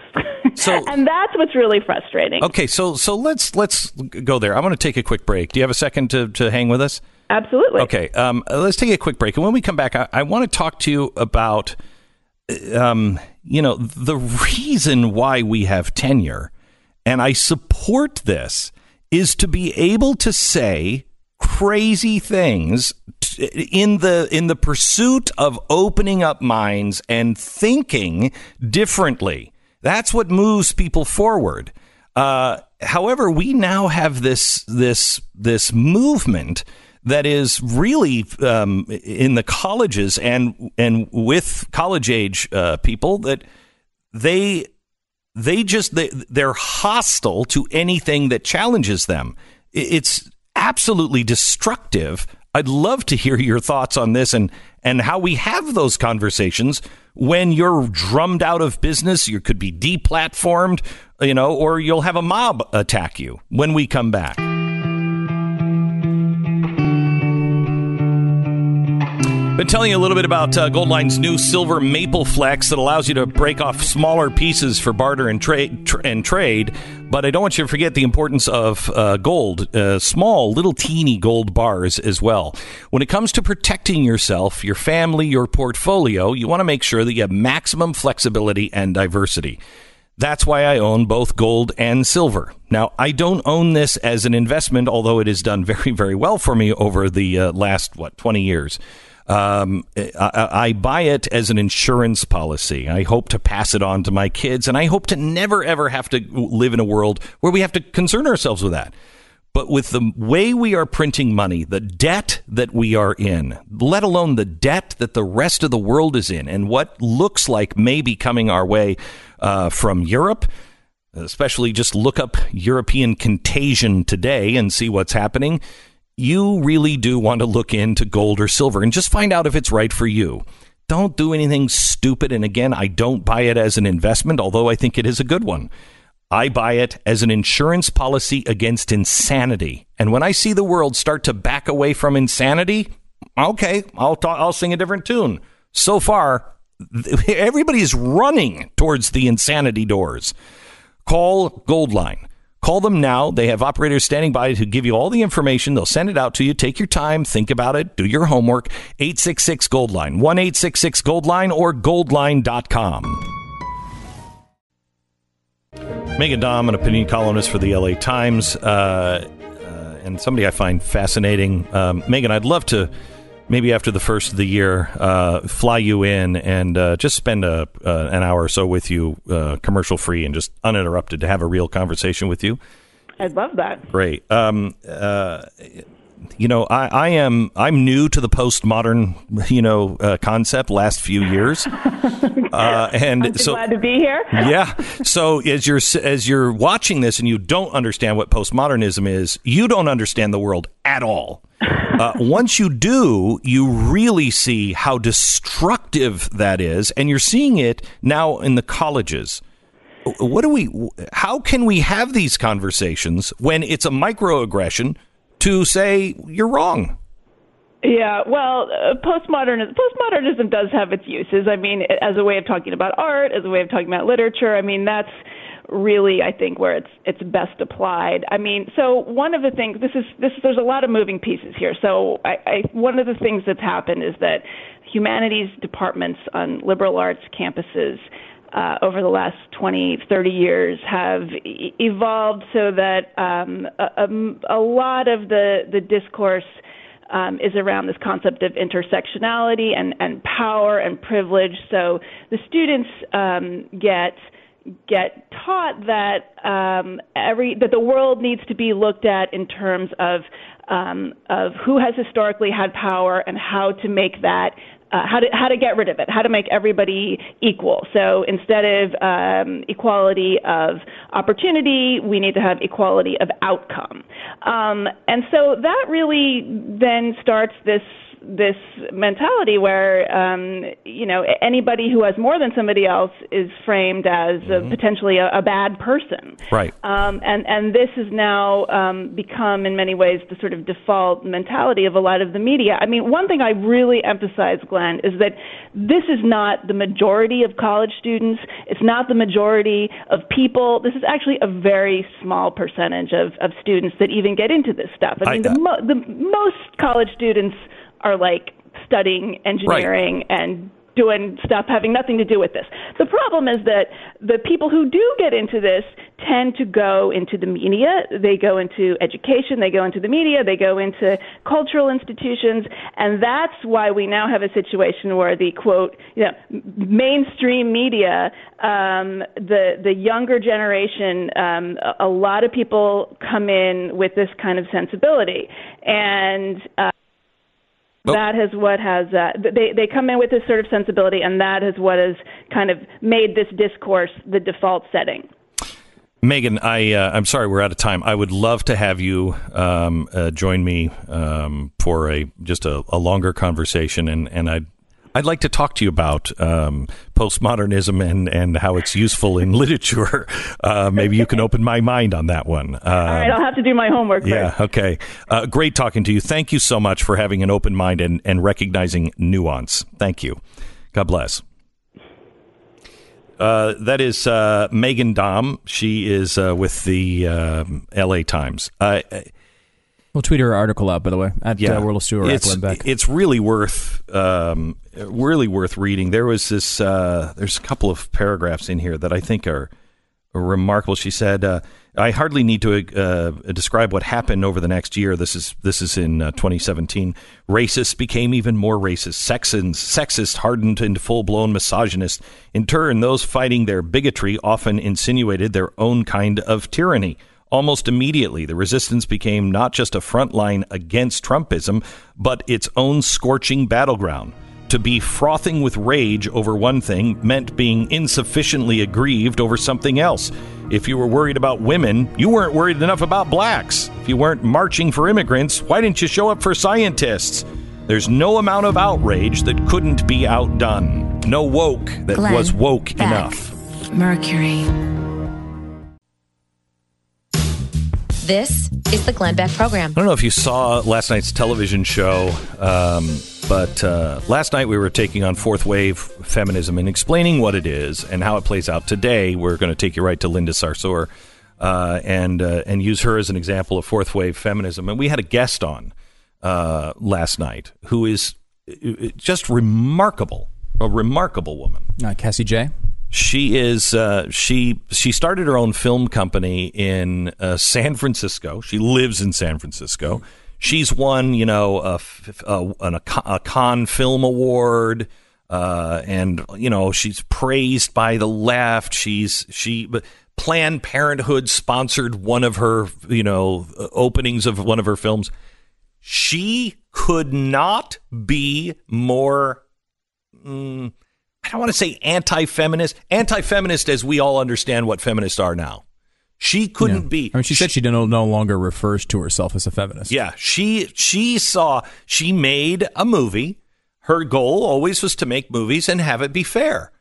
So, and that's what's really frustrating. Okay, so so let's let's go there. I want to take a quick break. Do you have a second to to hang with us? Absolutely. Okay, um, let's take a quick break, and when we come back, I, I want to talk to you about, um, you know, the reason why we have tenure, and I support this is to be able to say crazy things in the in the pursuit of opening up minds and thinking differently. That's what moves people forward. Uh, however, we now have this this this movement that is really um, in the colleges and and with college age uh, people that they they just they, they're hostile to anything that challenges them. It's absolutely destructive. I'd love to hear your thoughts on this and, and how we have those conversations when you're drummed out of business. You could be deplatformed, you know, or you'll have a mob attack you when we come back. Been telling you a little bit about uh, Goldline's new silver maple flex that allows you to break off smaller pieces for barter and trade. Tra- and trade. But I don't want you to forget the importance of uh, gold, uh, small, little, teeny gold bars as well. When it comes to protecting yourself, your family, your portfolio, you want to make sure that you have maximum flexibility and diversity. That's why I own both gold and silver. Now, I don't own this as an investment, although it has done very, very well for me over the uh, last, what, 20 years. Um, I, I, buy it as an insurance policy. I hope to pass it on to my kids, and I hope to never ever have to live in a world where we have to concern ourselves with that. But with the way we are printing money, the debt that we are in, let alone the debt that the rest of the world is in, and what looks like may be coming our way uh, from Europe, especially just look up European contagion today and see what's happening you really do want to look into gold or silver and just find out if it's right for you. Don't do anything stupid. And again, I don't buy it as an investment, although I think it is a good one. I buy it as an insurance policy against insanity. And when I see the world start to back away from insanity, okay, I'll talk, I'll sing a different tune. So far, everybody is running towards the insanity doors. Call Goldline Call them now. They have operators standing by to give you all the information. They'll send it out to you. Take your time, think about it, do your homework. 866 Gold Goldline, 1 866 Goldline or goldline.com. Meghan Daum, an opinion columnist for the LA Times, uh, uh, and somebody I find fascinating. Um, Megan, I'd love to maybe after the first of the year uh, fly you in and uh, just spend a, uh, an hour or so with you, uh, commercial free and just uninterrupted, to have a real conversation with you. I'd love that. Great. Um, uh, you know, I, I am I'm new to the postmodern, you know, uh, concept. Last few years, uh, and I'm so glad to be here. yeah. So as you're as you're watching this and you don't understand what postmodernism is, you don't understand the world at all. Uh, once you do, you really see how destructive that is, and you're seeing it now in the colleges. What do we? How can we have these conversations when it's a microaggression to say you're wrong? Yeah, well, uh, postmodernism postmodernism does have its uses. I mean, as a way of talking about art, as a way of talking about literature. I mean, that's really I think where it's it's best applied. I mean, so one of the things this is this there's a lot of moving pieces here. So I, I one of the things that's happened is that humanities departments on liberal arts campuses uh, over the last 20, 30 years have e- evolved so that um, a, a, lot of the, the discourse um, is around this concept of intersectionality and, and power and privilege. So the students um, get get taught that um, every that the world needs to be looked at in terms of um, of who has historically had power and how to make that uh, how to how to get rid of it, how to make everybody equal. So instead of um, equality of opportunity, we need to have equality of outcome. Um, and so that really then starts this this mentality where um, you know anybody who has more than somebody else is framed as a, potentially a, a bad person. Right. Um, and and this has now um, become in many ways the sort of default mentality of a lot of the media. I mean, one thing I really emphasize, Glenn, is that this is not the majority of college students. It's not the majority of people. This is actually a very small percentage of, of students that even get into this stuff. I mean, I- the, mo- the most college students are like studying engineering and doing stuff having nothing to do with this. The problem is that the people who do get into this tend to go into the media, they go into education, they go into the media, they go into cultural institutions, and that's why we now have a situation where the quote, you know, mainstream media, um, the the younger generation, um, a, a lot of people come in with this kind of sensibility, and uh, Well- that is what has uh, they they come in with this sort of sensibility, and that is what has kind of made this discourse the default setting. Meghan, I uh, I'm sorry we're out of time. I would love to have you um, uh, join me um, for a just a, a longer conversation, and and I'd I'd like to talk to you about um, postmodernism and and how it's useful in literature. Uh, maybe you can open my mind on that one. All right, I'll have to do my homework first. Yeah. Okay. Uh, great talking to you. Thank you so much for having an open mind and, and recognizing nuance. Thank you. God bless. Uh, that is uh, Meghan Daum. She is uh, with the um L.A. Times. Uh, We'll tweet her article out, by the way, at yeah, uh, World of Stewart it's, it's really worth um, really worth reading. There was this. Uh, there's a couple of paragraphs in here that I think are remarkable. She said, uh, "I hardly need to uh, describe what happened over the next year. This is this is in uh, 2017. Racists became even more racist. Sexist, sexist hardened into full blown misogynist. In turn, those fighting their bigotry often insinuated their own kind of tyranny." Almost immediately, the resistance became not just a front line against Trumpism, but its own scorching battleground. To be frothing with rage over one thing meant being insufficiently aggrieved over something else. If you were worried about women, you weren't worried enough about blacks. If you weren't marching for immigrants, why didn't you show up for scientists? There's no amount of outrage that couldn't be outdone. No woke that Glenn was woke Beck. enough. Mercury. This is the Glenn Beck Program. I don't know if you saw last night's television show, um, but uh, last night we were taking on fourth wave feminism and explaining what it is and how it plays out today. We're going to take you right to Linda Sarsour uh, and uh, and use her as an example of fourth wave feminism. And we had a guest on uh, last night who is uh, just remarkable, a remarkable woman. Uh, Cassie Jaye. She is uh, she she started her own film company in uh, San Francisco. She lives in San Francisco. She's won, you know, a, a, a, Cannes Film Award, uh, and you know she's praised by the left. She's she Planned Parenthood sponsored one of her, you know, openings of one of her films. She could not be more mm, I don't want to say anti-feminist, anti-feminist as we all understand what feminists are now. She couldn't Yeah. be. I mean, she said she no, no longer refers to herself as a feminist. Yeah, she she saw she made a movie. Her goal always was to make movies and have it be fair.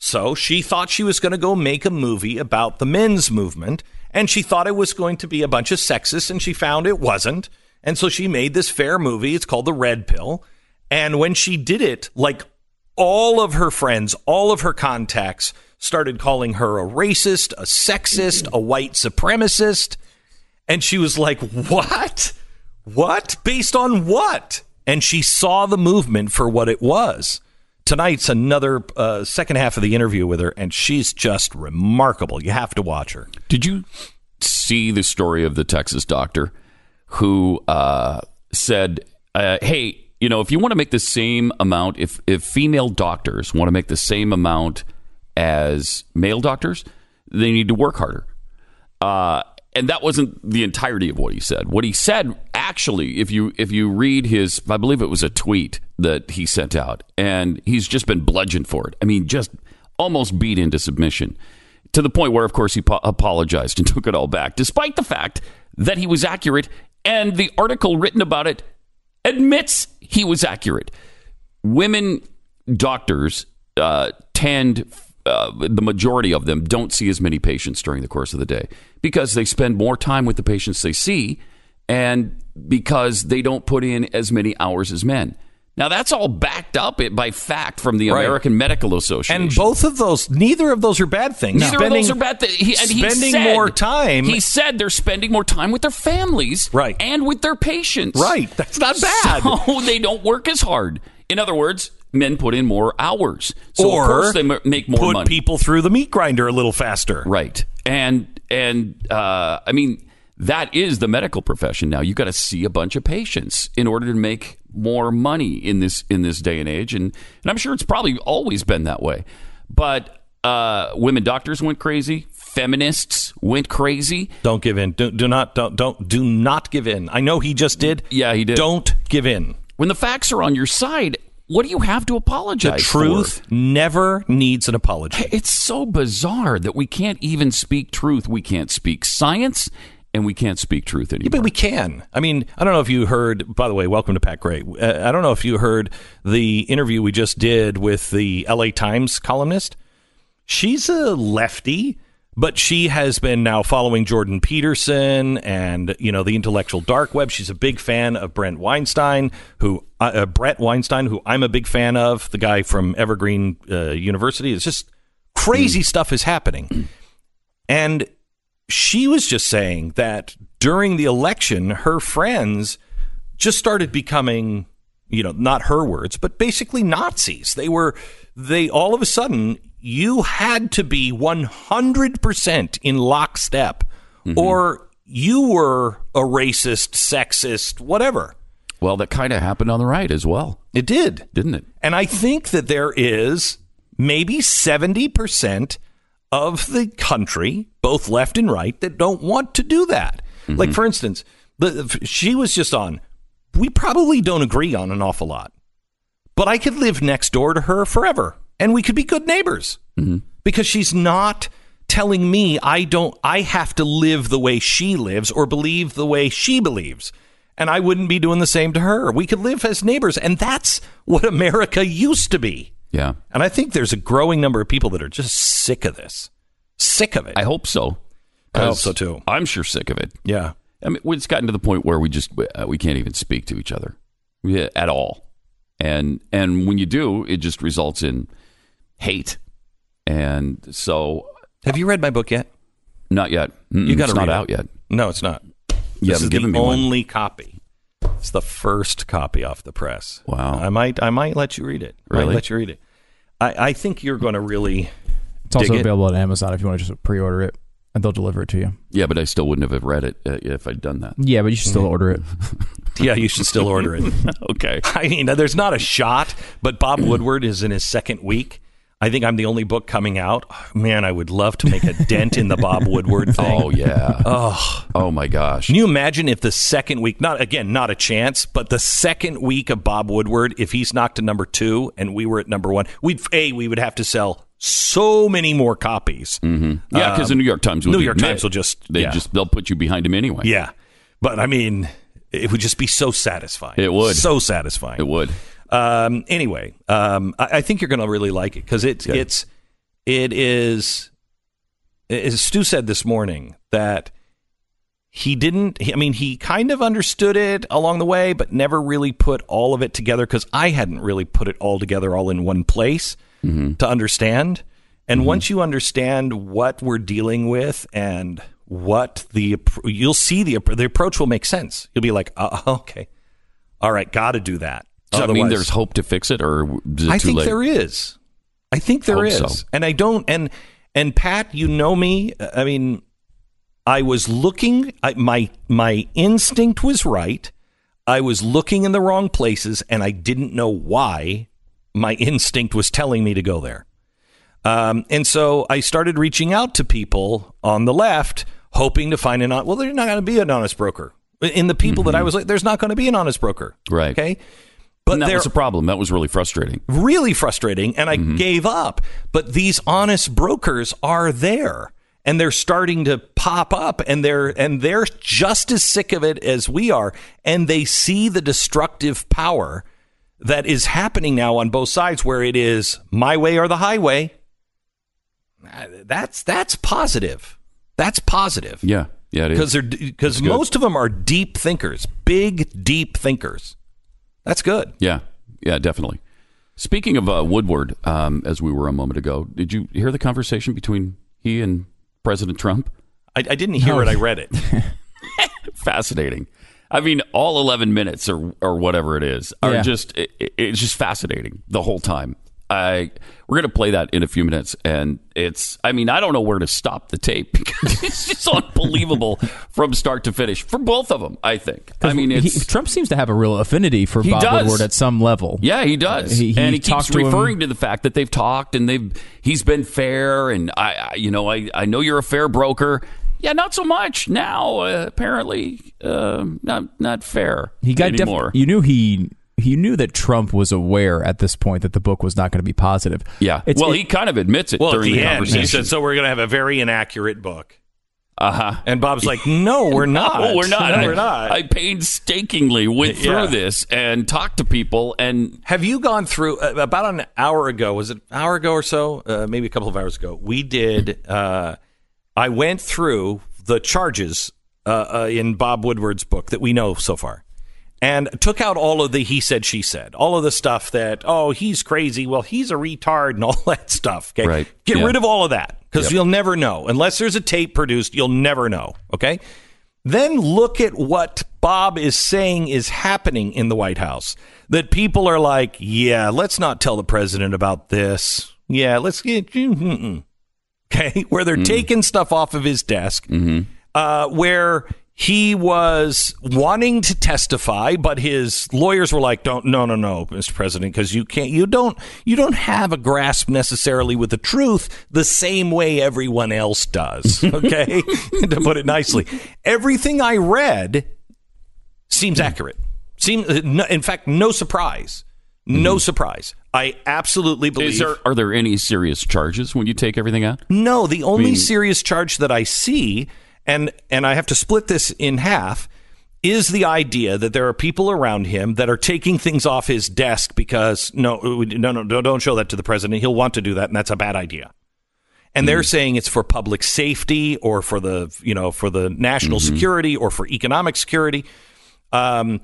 So she thought she was going to go make a movie about the men's movement, and she thought it was going to be a bunch of sexist, and she found it wasn't. And so she made this fair movie. It's called The Red Pill. And when she did it, like all of her friends, all of her contacts started calling her a racist, a sexist, a white supremacist. And she was like, What? What? Based on what? And she saw the movement for what it was. Tonight's another uh, second half of the interview with her, and she's just remarkable. You have to watch her. Did you see the story of the Texas doctor who uh, said, uh, "Hey, you know, if you want to make the same amount, if if female doctors want to make the same amount as male doctors, they need to work harder." Uh, and that wasn't the entirety of what he said. What he said, actually, if you if you read his, I believe it was a tweet that he sent out, and he's just been bludgeoned for it. I mean, just almost beat into submission to the point where, of course, he po- apologized and took it all back, despite the fact that he was accurate, and the article written about it admits he was accurate. Women doctors uh, tend, uh, the majority of them don't see as many patients during the course of the day because they spend more time with the patients they see and because they don't put in as many hours as men. Now, that's all backed up by fact from the Right. American Medical Association. And both of those, neither of those are bad things. Neither of those are bad things. He, and he spending said- more time. He said they're spending more time with their families, Right. and with their patients. Right. That's not bad. So they don't work as hard. In other words, men put in more hours, so or of course they make more put money. people through the meat grinder a little faster. Right. And and uh, I mean that is the medical profession now. You got to see a bunch of patients in order to make more money in this in this day and age, and and I'm sure it's probably always been that way. But uh, women doctors went crazy. Feminists went crazy. Don't give in. Do, do not don't don't do not give in. I know he just did. Yeah, he did. Don't give in. When the facts are on your side, what do you have to The apologize for? truth never needs an apology. It's so bizarre that we can't even speak truth. We can't speak science, and we can't speak truth anymore. Yeah, but we can. I mean, I don't know if you heard. By the way, welcome to Pat Gray. Uh, I don't know if you heard the interview we just did with the L.A. Times columnist. She's a lefty, but she has been now following Jordan Peterson and you know the intellectual dark web. She's a big fan of Brent Weinstein, who uh, uh, Bret Weinstein, who I'm a big fan of. The guy from Evergreen uh, University. It's just crazy stuff is happening, and she was just saying that during the election, her friends just started becoming, you know, not her words, but basically Nazis. They were, they all of a sudden, you had to be 100% in lockstep mm-hmm. or you were a racist, sexist, whatever. well, that kind of happened on the right as well, It did. didn't it? And I think that there is maybe 70% of the country, both left and right, that don't want to do that. Like, mm-hmm. for instance, the, she was just on, we probably don't agree on an awful lot, but I could live next door to her forever and we could be good neighbors mm-hmm. because she's not telling me I don't, I have to live the way she lives or believe the way she believes. And I wouldn't be doing the same to her. We could live as neighbors. And that's what America used to be. Yeah, And I think there's a growing number of people that are just sick of this. Sick of it. I hope so. I hope so, too. I'm sure sick of it. yeah. I mean, it's gotten to the point where we just uh, we can't even speak to each other yeah, at all, and and when you do, it just results in hate. And so, Have you read my book yet? not yet. Mm-mm, You got not read out yet. No, it's not. You this is the only copy. It's the first copy off the press. Wow. I might I might let you read it. I might Really? let you read it. I, I think you're going to really It's also it. available at Amazon if you want to just pre-order it, and they'll deliver it to you. Yeah, but I still wouldn't have read it uh, if I'd done that. Yeah, but you should still order it. Yeah, you should still order it. Okay. I mean, there's not a shot, but Bob Woodward is in his second week. I think I'm the only book coming out. Man, I would love to make a dent in the Bob Woodward thing. Oh yeah. Oh, Oh my gosh. can you imagine if the second week, not again, not a chance, but the second week of Bob Woodward, if he's knocked to number two and we were at number one, we'd a we would have to sell so many more copies. Mm-hmm. Yeah, because the New York Times. Will New York admit- Times will just They yeah. just they'll put you behind him anyway. yeah, but I mean, it would just be so satisfying. It would. so satisfying. It would. Um, anyway, um, I, I think you're going to really like it because it's Okay. it's it is. As Stu said this morning that he didn't. I mean, he kind of understood it along the way, but never really put all of it together because I hadn't really put it all together all in one place to understand. And once you understand what we're dealing with and what the you'll see the the approach will make sense. You'll be like, uh, okay, all right, got to do that. So, I mean, there's hope to fix it, or is it I think late? there is. I think there Hope is, so. and I don't. And and Pat, you know me. I mean, I was looking. I, my my instinct was right. I was looking in the wrong places, and I didn't know why. My instinct was telling me to go there. Um, and so I started reaching out to people on the left, hoping to find an hon- well, there's not going to be an honest broker. In the people that I was like, there's not going to be an honest broker. Mm-hmm. Right. Okay. But that was a problem. That was really frustrating. really frustrating and I Mm-hmm. gave up. But these honest brokers are there and they're starting to pop up and they're and they're just as sick of it as we are and they see the destructive power that is happening now on both sides where it is my way or the highway. That's that's positive. That's positive Yeah. Yeah. It because they're because most of them are deep thinkers, big deep thinkers. That's good. Yeah. Yeah. Definitely. Speaking of uh, Woodward, um, as we were a moment ago, did you hear the conversation between he and President Trump? I, I didn't hear it. I read it. Fascinating. I mean, all 11 minutes or or whatever it is are Yeah. just it, it's just fascinating the whole time. I we're going to play that in a few minutes and it's I mean, I don't know where to stop the tape because it's just unbelievable from start to finish for both of them, I think. I mean, He- Trump seems to have a real affinity for Bob does. Woodward at some level. Yeah, he does, He- he and he keeps to him- referring to the fact that they've talked and they've he's been fair, and I, I you know, I I know you're a fair broker. Yeah, not so much now. Uh, apparently, uh, not not fair He got def- you knew he he knew that Trump was aware at this point that the book was not going to be positive. yeah, It's- well, it- he kind of admits it Well, during the the, end, conversation. he said, "So we're going to have a very inaccurate book." "Uh huh." And Bob's like, "No, we're not. No, we're not. No, I, we're not." I painstakingly went through Yeah. this and talked to people, and have you gone through uh, about an hour ago? Was it an hour ago or so? Uh, maybe a couple of hours ago. We did. Uh, I went through the charges uh, uh, in Bob Woodward's book that we know so far, and took out all of the he said she said, all of the stuff that oh he's crazy, well he's a retard, and all that stuff. Okay, Right. get Yeah. rid of all of that because Yep. you'll never know unless there's a tape produced. You'll never know. Okay. Then look at what Bob is saying is happening in the White House. That people are like, yeah, let's not tell the president about this. Yeah, let's get you. mm-mm." Okay, where they're mm. taking stuff off of his desk, mm-hmm. uh, where he was wanting to testify, but his lawyers were like, "Don't, no, no, no, Mr. President, because you can't, you don't, you don't have a grasp necessarily with the truth the same way everyone else does." Okay, to put it nicely, everything I read seems accurate. Seem, no, in fact, no surprise, no mm-hmm. surprise. I absolutely believe. is there are there any serious charges when you take everything out? No, the only mean- serious charge that I see, and and I have to split this in half, is the idea that there are people around him that are taking things off his desk because no, no, no, don't show that to the president. He'll want to do that, and that's a bad idea. And they're saying it's for public safety or for the you know for the national security or for economic security. Um,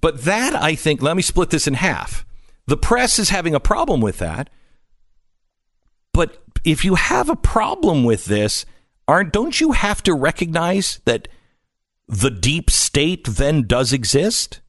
but that I think, let me split this in half. The press is having a problem with that. But if you have a problem with this, aren't don't you have to recognize that the deep state then does exist?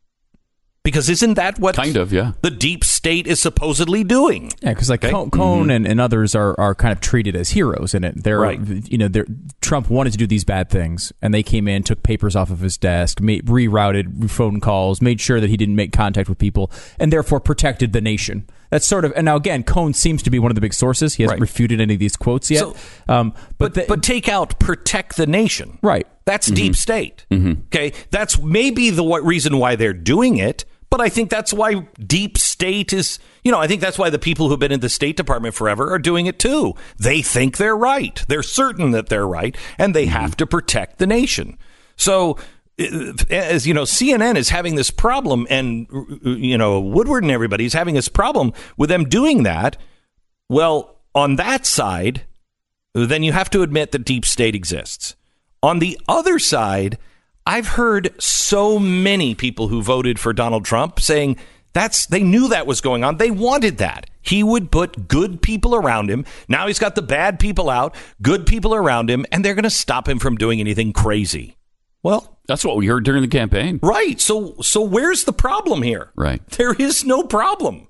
Because isn't that what Kind of, yeah. the deep state is supposedly doing? Yeah, because like Okay. Cohn, Cohn Mm-hmm. and, and others are, are kind of treated as heroes in it. They're Right. you know they're, Trump wanted to do these bad things, and they came in, took papers off of his desk, made, rerouted phone calls, made sure that he didn't make contact with people, and therefore protected the nation. That's sort of and now again, Cohn seems to be one of the big sources. He hasn't Right. refuted any of these quotes yet. So- um, But but the- but take out protect the nation. right. That's deep state. Okay, that's maybe the what reason why they're doing it. But I think that's why deep state is. You know, I think that's why the people who've been in the State Department forever are doing it too. They think they're right. They're certain that they're right, and they have to protect the nation. So. uh, As you know, CNN is having this problem, and uh, you know Woodward and everybody is having this problem with them doing that. Well, on that side, then you have to admit that deep state exists. On the other side, I've heard so many people who voted for Donald Trump saying that's they knew that was going on. They wanted that. He would put good people around him. Now he's got the bad people out, good people around him, and they're going to stop him from doing anything crazy. Well, That's what we heard during the campaign. right. So so where's the problem here? Right. There is no problem.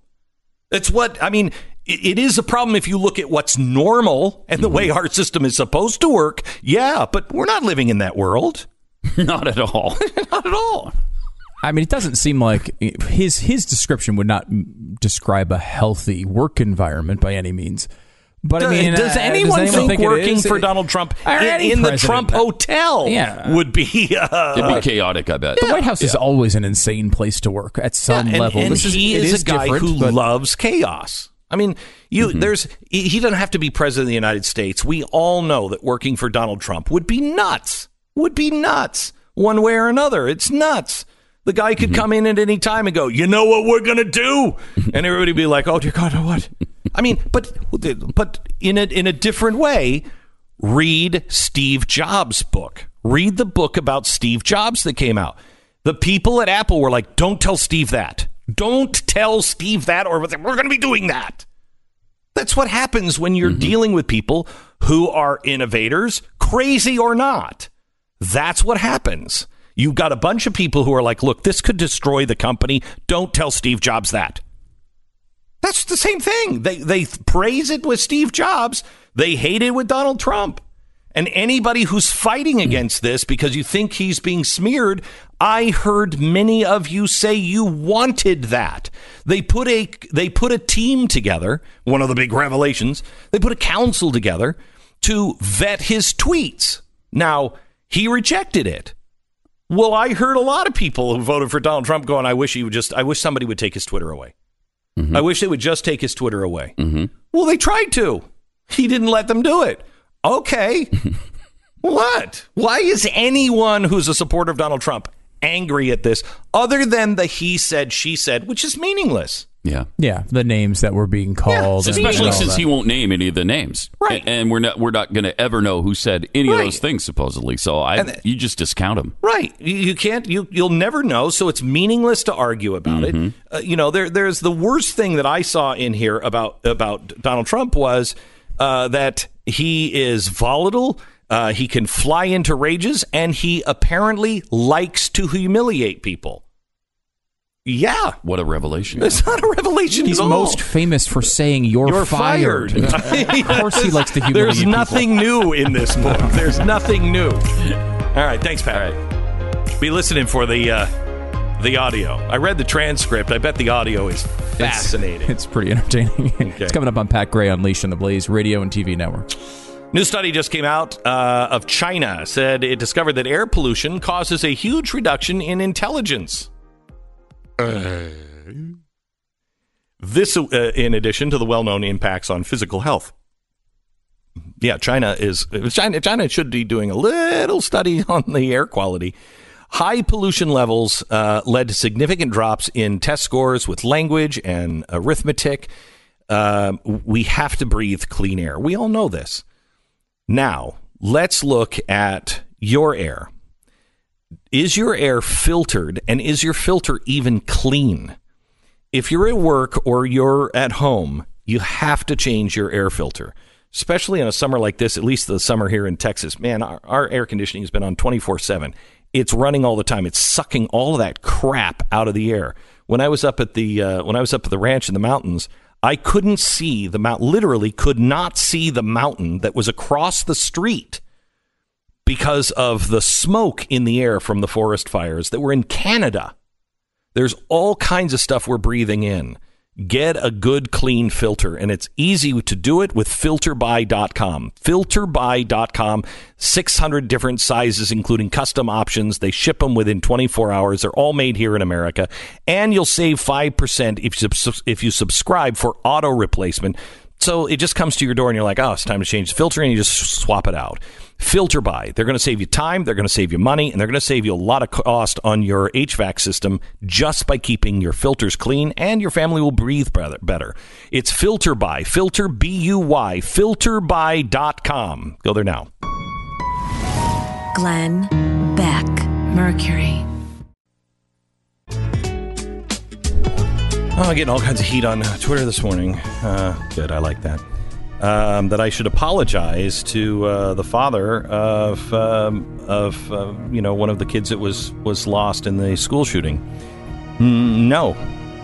It's what I mean. It, it is a problem if you look at what's normal and the mm-hmm. way our system is supposed to work. Yeah, but we're not living in that world. Not at all. Not at all. I mean, it doesn't seem like his his description would not describe a healthy work environment by any means. But I mean, does uh, anyone think, it working for Donald Trump in, in the president. Trump hotel Yeah. would be? Uh, It'd be chaotic, I bet. The White House is always an insane place to work at some and, level. and This he it is, a guy who but- loves chaos. I mean, you there's he he doesn't have to be president of the United States. We all know that working for Donald Trump would be nuts. Would be nuts one way or another. It's nuts. The guy could mm-hmm. come in at any time and go, "You know what we're going to do?" And everybody would be like, "Oh dear god, what?" I mean, but but in a in a different way, read Steve Jobs' book. Read the book about Steve Jobs that came out. The people at Apple were like, "Don't tell Steve that. Don't tell Steve that, or we're going to be doing that." That's what happens when you're mm-hmm. dealing with people who are innovators, crazy or not. That's what happens. You've got a bunch of people who are like, "Look, this could destroy the company. Don't tell Steve Jobs that." That's the same thing. They they praise it with Steve Jobs. They hate it with Donald Trump. And anybody who's fighting hmm. against this because you think he's being smeared, I heard many of you say you wanted that. They put a they put a team together, one of the big revelations. They put a council together to vet his tweets. Now, he rejected it. Well, I heard a lot of people who voted for Donald Trump going, I wish he would just I wish somebody would take his Twitter away. Mm-hmm. I wish they would just take his Twitter away. Mm-hmm. Well, they tried to. He didn't let them do it. Okay. what? Why is anyone who's a supporter of Donald Trump angry at this other than the he said, she said, which is meaningless? Yeah. yeah, the names that were being called, and Especially since that. he won't name any of the names, Right. And, and we're not we're not going to ever know who said any of those things supposedly. So I And- you just discount them. Right. You, you can't. You you'll never know. So it's meaningless to argue about it. Uh, you know, there there's the worst thing that I saw in here about about Donald Trump was uh, that he is volatile. Uh, he can fly into rages, and he apparently likes to humiliate people. Yeah, What a revelation! it's not a revelation. He's at all. most famous for saying "you're, You're fired. of course, he likes to humiliate There's people. nothing new in this book. There's nothing new. All right, thanks, Pat. All right. Be listening for the uh, the audio. I read the transcript. I bet the audio is fascinating. It's pretty entertaining. It's coming up on Pat Gray Unleashed on the Blaze Radio and TV network. New study just came out uh, of China said it discovered that air pollution causes a huge reduction in intelligence. This, uh, in addition to the well-known impacts on physical health. Yeah, China is China. China should be doing a little study on the air quality. High pollution levels uh, led to significant drops in test scores with language and arithmetic. Um, we have to breathe clean air. We all know this. Now, let's look at your air. Is your air filtered and is your filter even clean? If you're at work or you're at home, you have to change your air filter, especially in a summer like this, at least the summer here in Texas. Man, our, our air conditioning has been on 24 7. It's running all the time, it's sucking all that crap out of the air. when I was up at the uh, when I was up at the ranch in the mountains, I couldn't see the mount. Literally, could not see the mountain that was across the street because of the smoke in the air from the forest fires that were in Canada. There's all kinds of stuff we're breathing in. Get a good clean filter, and it's easy to do it with filterbuy.com. Filterbuy.com, 600 different sizes, including custom options. They ship them within 24 hours. They're all made here in America. And you'll save 5% if you, if you subscribe for auto replacement. So it just comes to your door and you're like, oh, it's time to change the filter, and you just swap it out. Filter Buy. They're going to save you time, they're going to save you money, and they're going to save you a lot of cost on your HVAC system just by keeping your filters clean, and your family will breathe better. It's Filter Buy, Filter B U Y, filterbuy.com. Go there now. Glenn Beck, Mercury. Oh, I'm getting all kinds of heat on Twitter this morning. Uh, good, I like that. Um, that I should apologize to uh, the father of um, of uh, you know one of the kids that was was lost in the school shooting. Mm, no,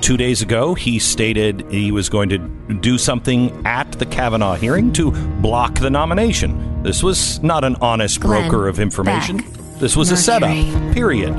two days ago he stated he was going to do something at the Kavanaugh hearing to block the nomination. This was not an honest Glenn broker of information. Beck, This was a setup. Period.